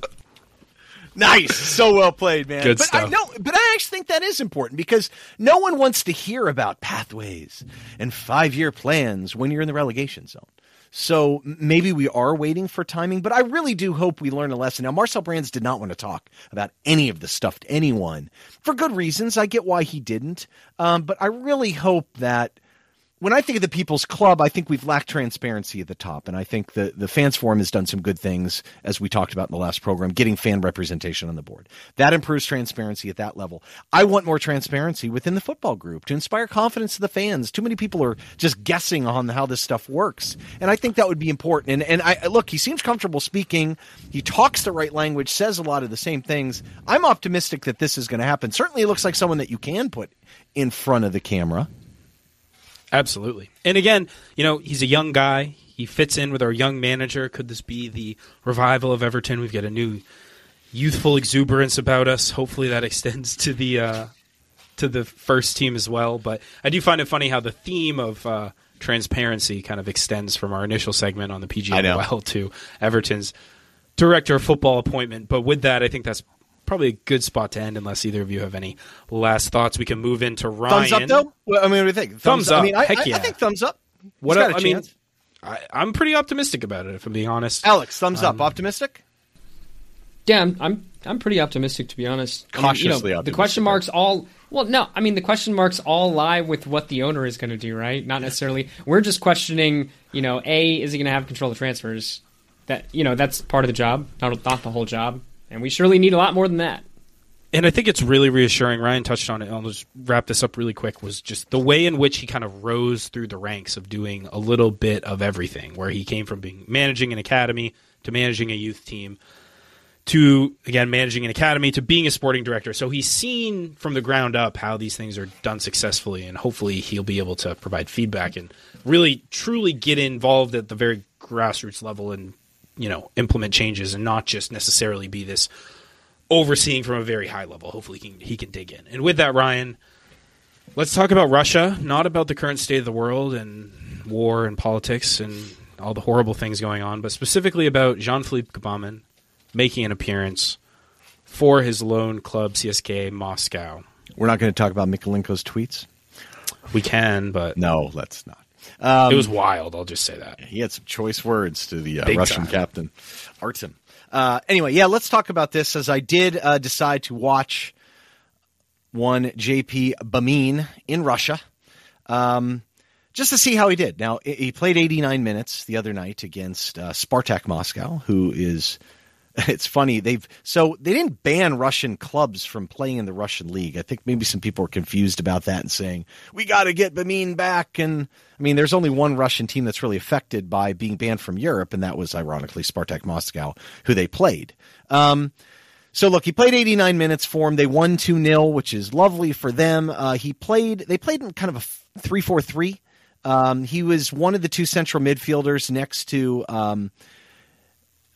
Nice, so well played, man. Good but I stuff. no, but I actually think that is important because no one wants to hear about pathways and five-year plans when you're in the relegation zone. So maybe we are waiting for timing, but I really do hope we learn a lesson. Now, Marcel Brands did not want to talk about any of this stuff to anyone for good reasons. I get why he didn't, um, but I really hope that when I think of the People's Club, I think we've lacked transparency at the top, and I think the the fans forum has done some good things, as we talked about in the last program, getting fan representation on the board. That improves transparency at that level. I want more transparency within the football group to inspire confidence to the fans. Too many people are just guessing on how this stuff works, and I think that would be important. And and I look, he seems comfortable speaking. He talks the right language, says a lot of the same things. I'm optimistic that this is going to happen. Certainly, it looks like someone that you can put in front of the camera. Absolutely. And again, you know, he's a young guy. He fits in with our young manager. Could this be the revival of Everton? We've got a new youthful exuberance about us. Hopefully that extends to the uh, to the first team as well. But I do find it funny how the theme of uh, transparency kind of extends from our initial segment on the. PGMOL to Everton's director of football appointment. But with that, I think that's probably a good spot to end. Unless either of you have any last thoughts, we can move into Ryan. Thumbs up, though. Well, I mean, what do you think? Thumbs I up. mean, I, Heck I- I think thumbs up. What He's I, got a I mean. I, I'm pretty optimistic about it. If I'm being honest, Alex, thumbs Um, up. Optimistic. Yeah, I'm, I'm I'm pretty optimistic to be honest. I mean, you know, Cautiously The question marks all well, no, I mean the question marks all lie with what the owner is going to do, right? Not necessarily. We're just questioning, you know, a is he going to have control of transfers? That you know that's part of the job, not not the whole job, and we surely need a lot more than that. and I think it's really reassuring. Ryan touched on it. I'll just wrap this up really quick. Was just the way in which he kind of rose through the ranks of doing a little bit of everything. Where he came from being managing an academy to managing a youth team to again managing an academy to being a sporting director. So he's seen from the ground up how these things are done successfully, and hopefully he'll be able to provide feedback and really truly get involved at the very grassroots level and you know implement changes and not just necessarily be this overseeing from a very high level. Hopefully he can, he can dig in. And with that, Ryan, let's talk about Russia, not about the current state of the world and war and politics and all the horrible things going on, but specifically about Jean-Philippe Gbamin making an appearance for his lone club CSKA Moscow. We're not going to talk about Mykolenko's tweets. We can, but No, let's not. Um, it was wild. I'll just say that. he had some choice words to the uh, Russian time. captain, Artem. Uh, anyway, yeah, let's talk about this. As I did uh, decide to watch one JP Gbamin in Russia, um, just to see how he did. Now he- played 89 minutes the other night against uh, Spartak Moscow, who is. It's funny they've so they didn't ban Russian clubs from playing in the Russian league. I think maybe some people are confused about that and saying we got to get Gbamin back. And I mean, there's only one Russian team that's really affected by being banned from Europe, and that was ironically Spartak Moscow, who they played. Um, so look, he played 89 minutes for him. They won 2 0, which is lovely for them. Uh, he played, they played in kind of a 3 4 3. Um, he was one of the two central midfielders next to, um,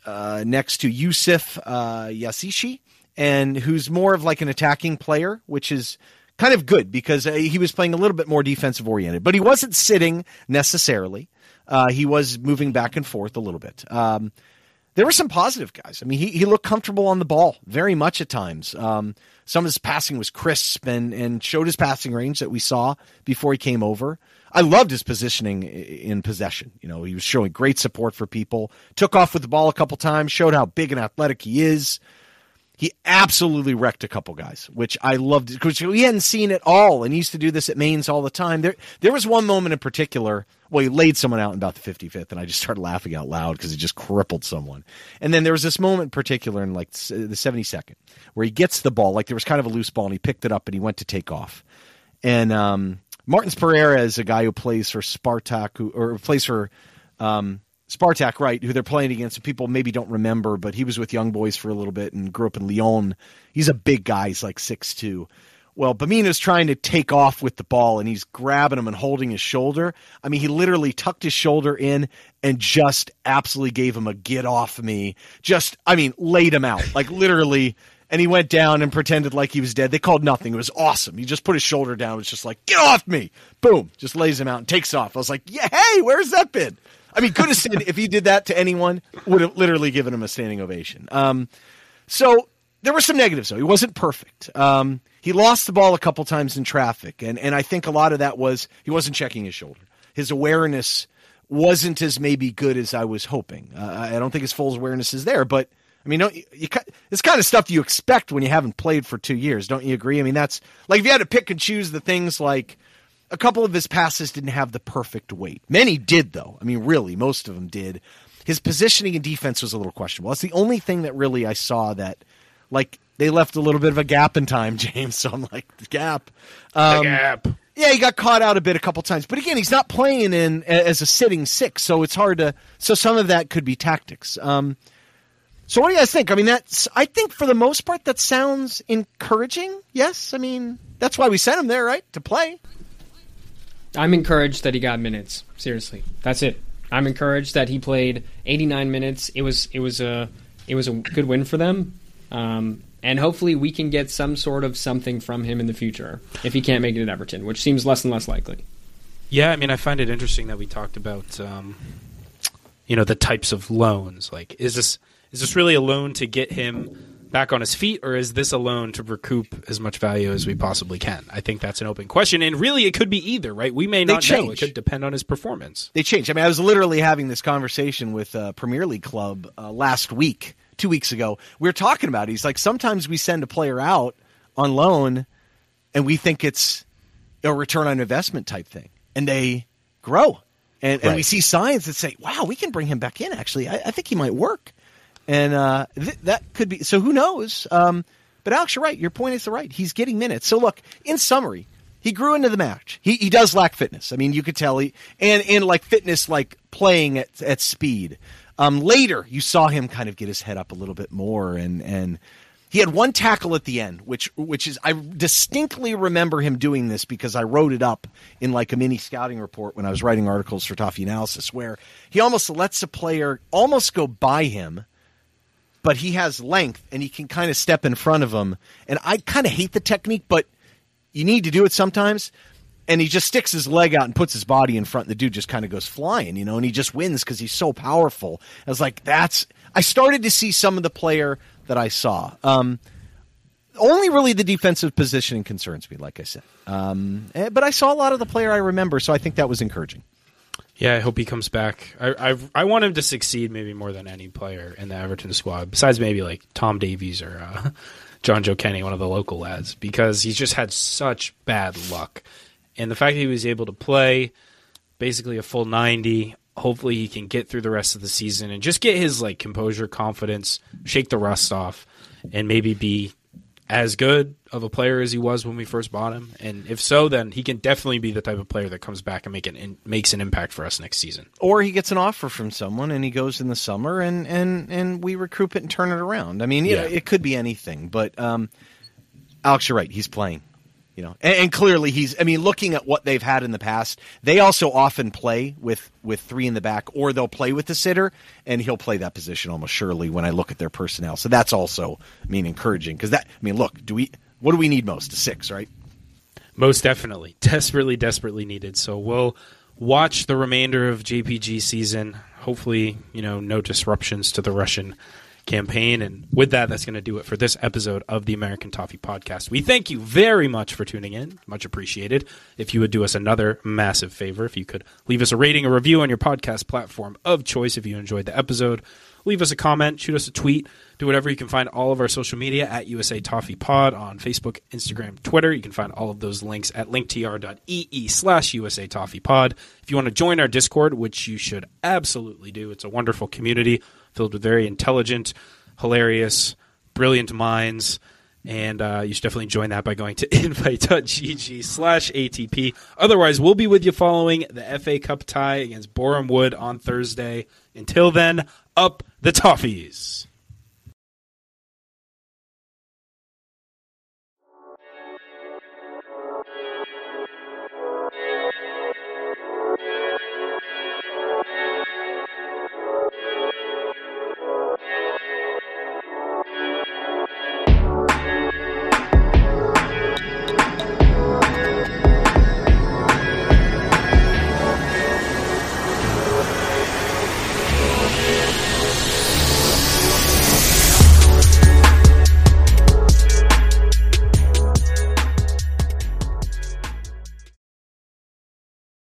uh, next to Yusuf uh, Yazıcı and who's more of like an attacking player, which is kind of good because uh, he was playing a little bit more defensive oriented, but he wasn't sitting necessarily. Uh, he was moving back and forth a little bit. Um, there were some positive guys. I mean, he, he looked comfortable on the ball very much at times. Um, some of his passing was crisp and, and showed his passing range that we saw before he came over. I loved his positioning in possession. You know, he was showing great support for people, took off with the ball a couple times, showed how big and athletic he is he absolutely wrecked a couple guys, which I loved because we hadn't seen it all, and he used to do this at Mainz all the time. There, there was one moment in particular. Well, he laid someone out in about the 55th, and I just started laughing out loud because he just crippled someone. And then there was this moment in particular in like the 72nd where he gets the ball, like there was kind of a loose ball, and he picked it up and he went to take off. And um, Martins Pereira is a guy who plays for Spartak, who or plays for um, Spartak, right, who they're playing against, people maybe don't remember, but he was with Young Boys for a little bit and grew up in Lyon. He's a big guy. He's like six two. Well, Bamina's trying to take off with the ball and he's grabbing him and holding his shoulder. I mean, he literally tucked his shoulder in and just absolutely gave him a get off me. Just, I mean, laid him out. Like literally. And he went down and pretended like he was dead. They called nothing. It was awesome. He just put his shoulder down. It was just like, get off me. Boom. Just lays him out and takes off. I was like, yeah, hey, where's that been? I mean, could have said if he did that to anyone, would have literally given him a standing ovation. Um, so there were some negatives though. He wasn't perfect. Um, he lost the ball a couple times in traffic, and and I think a lot of that was he wasn't checking his shoulder. His awareness wasn't as maybe good as I was hoping. Uh, I don't think his full awareness is there, but. I mean, you, you, it's kind of stuff you expect when you haven't played for two years, don't you agree? I mean, that's like if you had to pick and choose the things like a couple of his passes didn't have the perfect weight. Many did, though. I mean, really, most of them did. His positioning and defense was a little questionable. That's the only thing that really I saw that, like, they left a little bit of a gap in time, James. So I'm like, the gap. Um, the gap. Yeah, he got caught out a bit a couple times, but again, he's not playing in as a sitting six, so it's hard to. So some of that could be tactics. Um, so what do you guys think? I mean, that's. I think for the most part, that sounds encouraging. Yes, I mean that's why we sent him there, right, to play. I'm encouraged that he got minutes. Seriously, that's it. I'm encouraged that he played 89 minutes. It was it was a it was a good win for them, um, and hopefully we can get some sort of something from him in the future if he can't make it at Everton, which seems less and less likely. Yeah, I mean, I find it interesting that we talked about um, you know the types of loans. Like, is this is this really a loan to get him? back on his feet, or is this a loan to recoup as much value as we possibly can? I think that's an open question, and really, it could be either. Right? We may not know. It could depend on his performance. They change. I mean, I was literally having this conversation with a Premier League club uh, last week, two weeks ago. We were talking about. It. He's like, sometimes we send a player out on loan, and we think it's a return on investment type thing, and they grow. And, right. and we see signs that say, "Wow, we can bring him back in." Actually, I, I think he might work and uh, th- that could be. So who knows? Um, but Alex, you're right. Your point is the right. He's getting minutes. So look, in summary, he grew into the match. He he does lack fitness. I mean, you could tell he and and like fitness, like playing at at speed. Um, later, you saw him kind of get his head up a little bit more, and and he had one tackle at the end, which which is I distinctly remember him doing this because I wrote it up in like a mini scouting report when I was writing articles for Toffee Analysis, where he almost lets a player almost go by him but he has length and he can kind of step in front of him. And I kind of hate the technique, but you need to do it sometimes. And he just sticks his leg out and puts his body in front. And the dude just kind of goes flying, you know, and he just wins because he's so powerful. I was like, that's. I started to see some of the player that I saw. Um, only really the defensive positioning concerns me, like I said. Um, eh, but I saw a lot of the player I remember, so I think that was encouraging. Yeah, I hope he comes back. I i i want him to succeed maybe more than any player in the Everton squad, besides maybe like Tom Davies or uh, Jonjoe Kenny, one of the local lads, because he's just had such bad luck. And the fact that he was able to play basically a full 90, hopefully he can get through the rest of the season and just get his like composure, confidence, shake the rust off, and maybe be as good of a player as he was when we first bought him? And if so, then he can definitely be the type of player that comes back and make an in, makes an impact for us next season. Or he gets an offer from someone and he goes in the summer and and and we recoup it and turn it around. I mean, yeah, it could be anything. But um, Alex, you're right. He's playing. You know, and, and, clearly he's. I mean, looking at what they've had in the past, they also often play with with three in the back, or they'll play with the sitter, and he'll play that position almost surely when I look at their personnel. So that's also, I mean, encouraging because that. I mean, look, do we? What do we need most? A six, right? Most definitely, desperately, desperately needed. So we'll watch the remainder of JPG season. Hopefully, you know, no disruptions to the Russian campaign. And with that, that's going to do it for this episode of the American Toffee Podcast. We thank you very much for tuning in. Much appreciated. If you would do us another massive favor, if you could leave us a rating a review on your podcast platform of choice if you enjoyed the episode, leave us a comment, shoot us a tweet, do whatever. You can find all of our social media at USA Toffee Pod on Facebook, Instagram, Twitter. You can find all of those links at linktr.ee slash USA Toffee Pod. If you want to join our Discord, which you should absolutely do, it's a wonderful community filled with very intelligent, hilarious, brilliant minds. And uh, you should definitely join that by going to invite.gg slash ATP. Otherwise, we'll be with you following the FA Cup tie against Boreham Wood on Thursday. Until then, up the Toffees.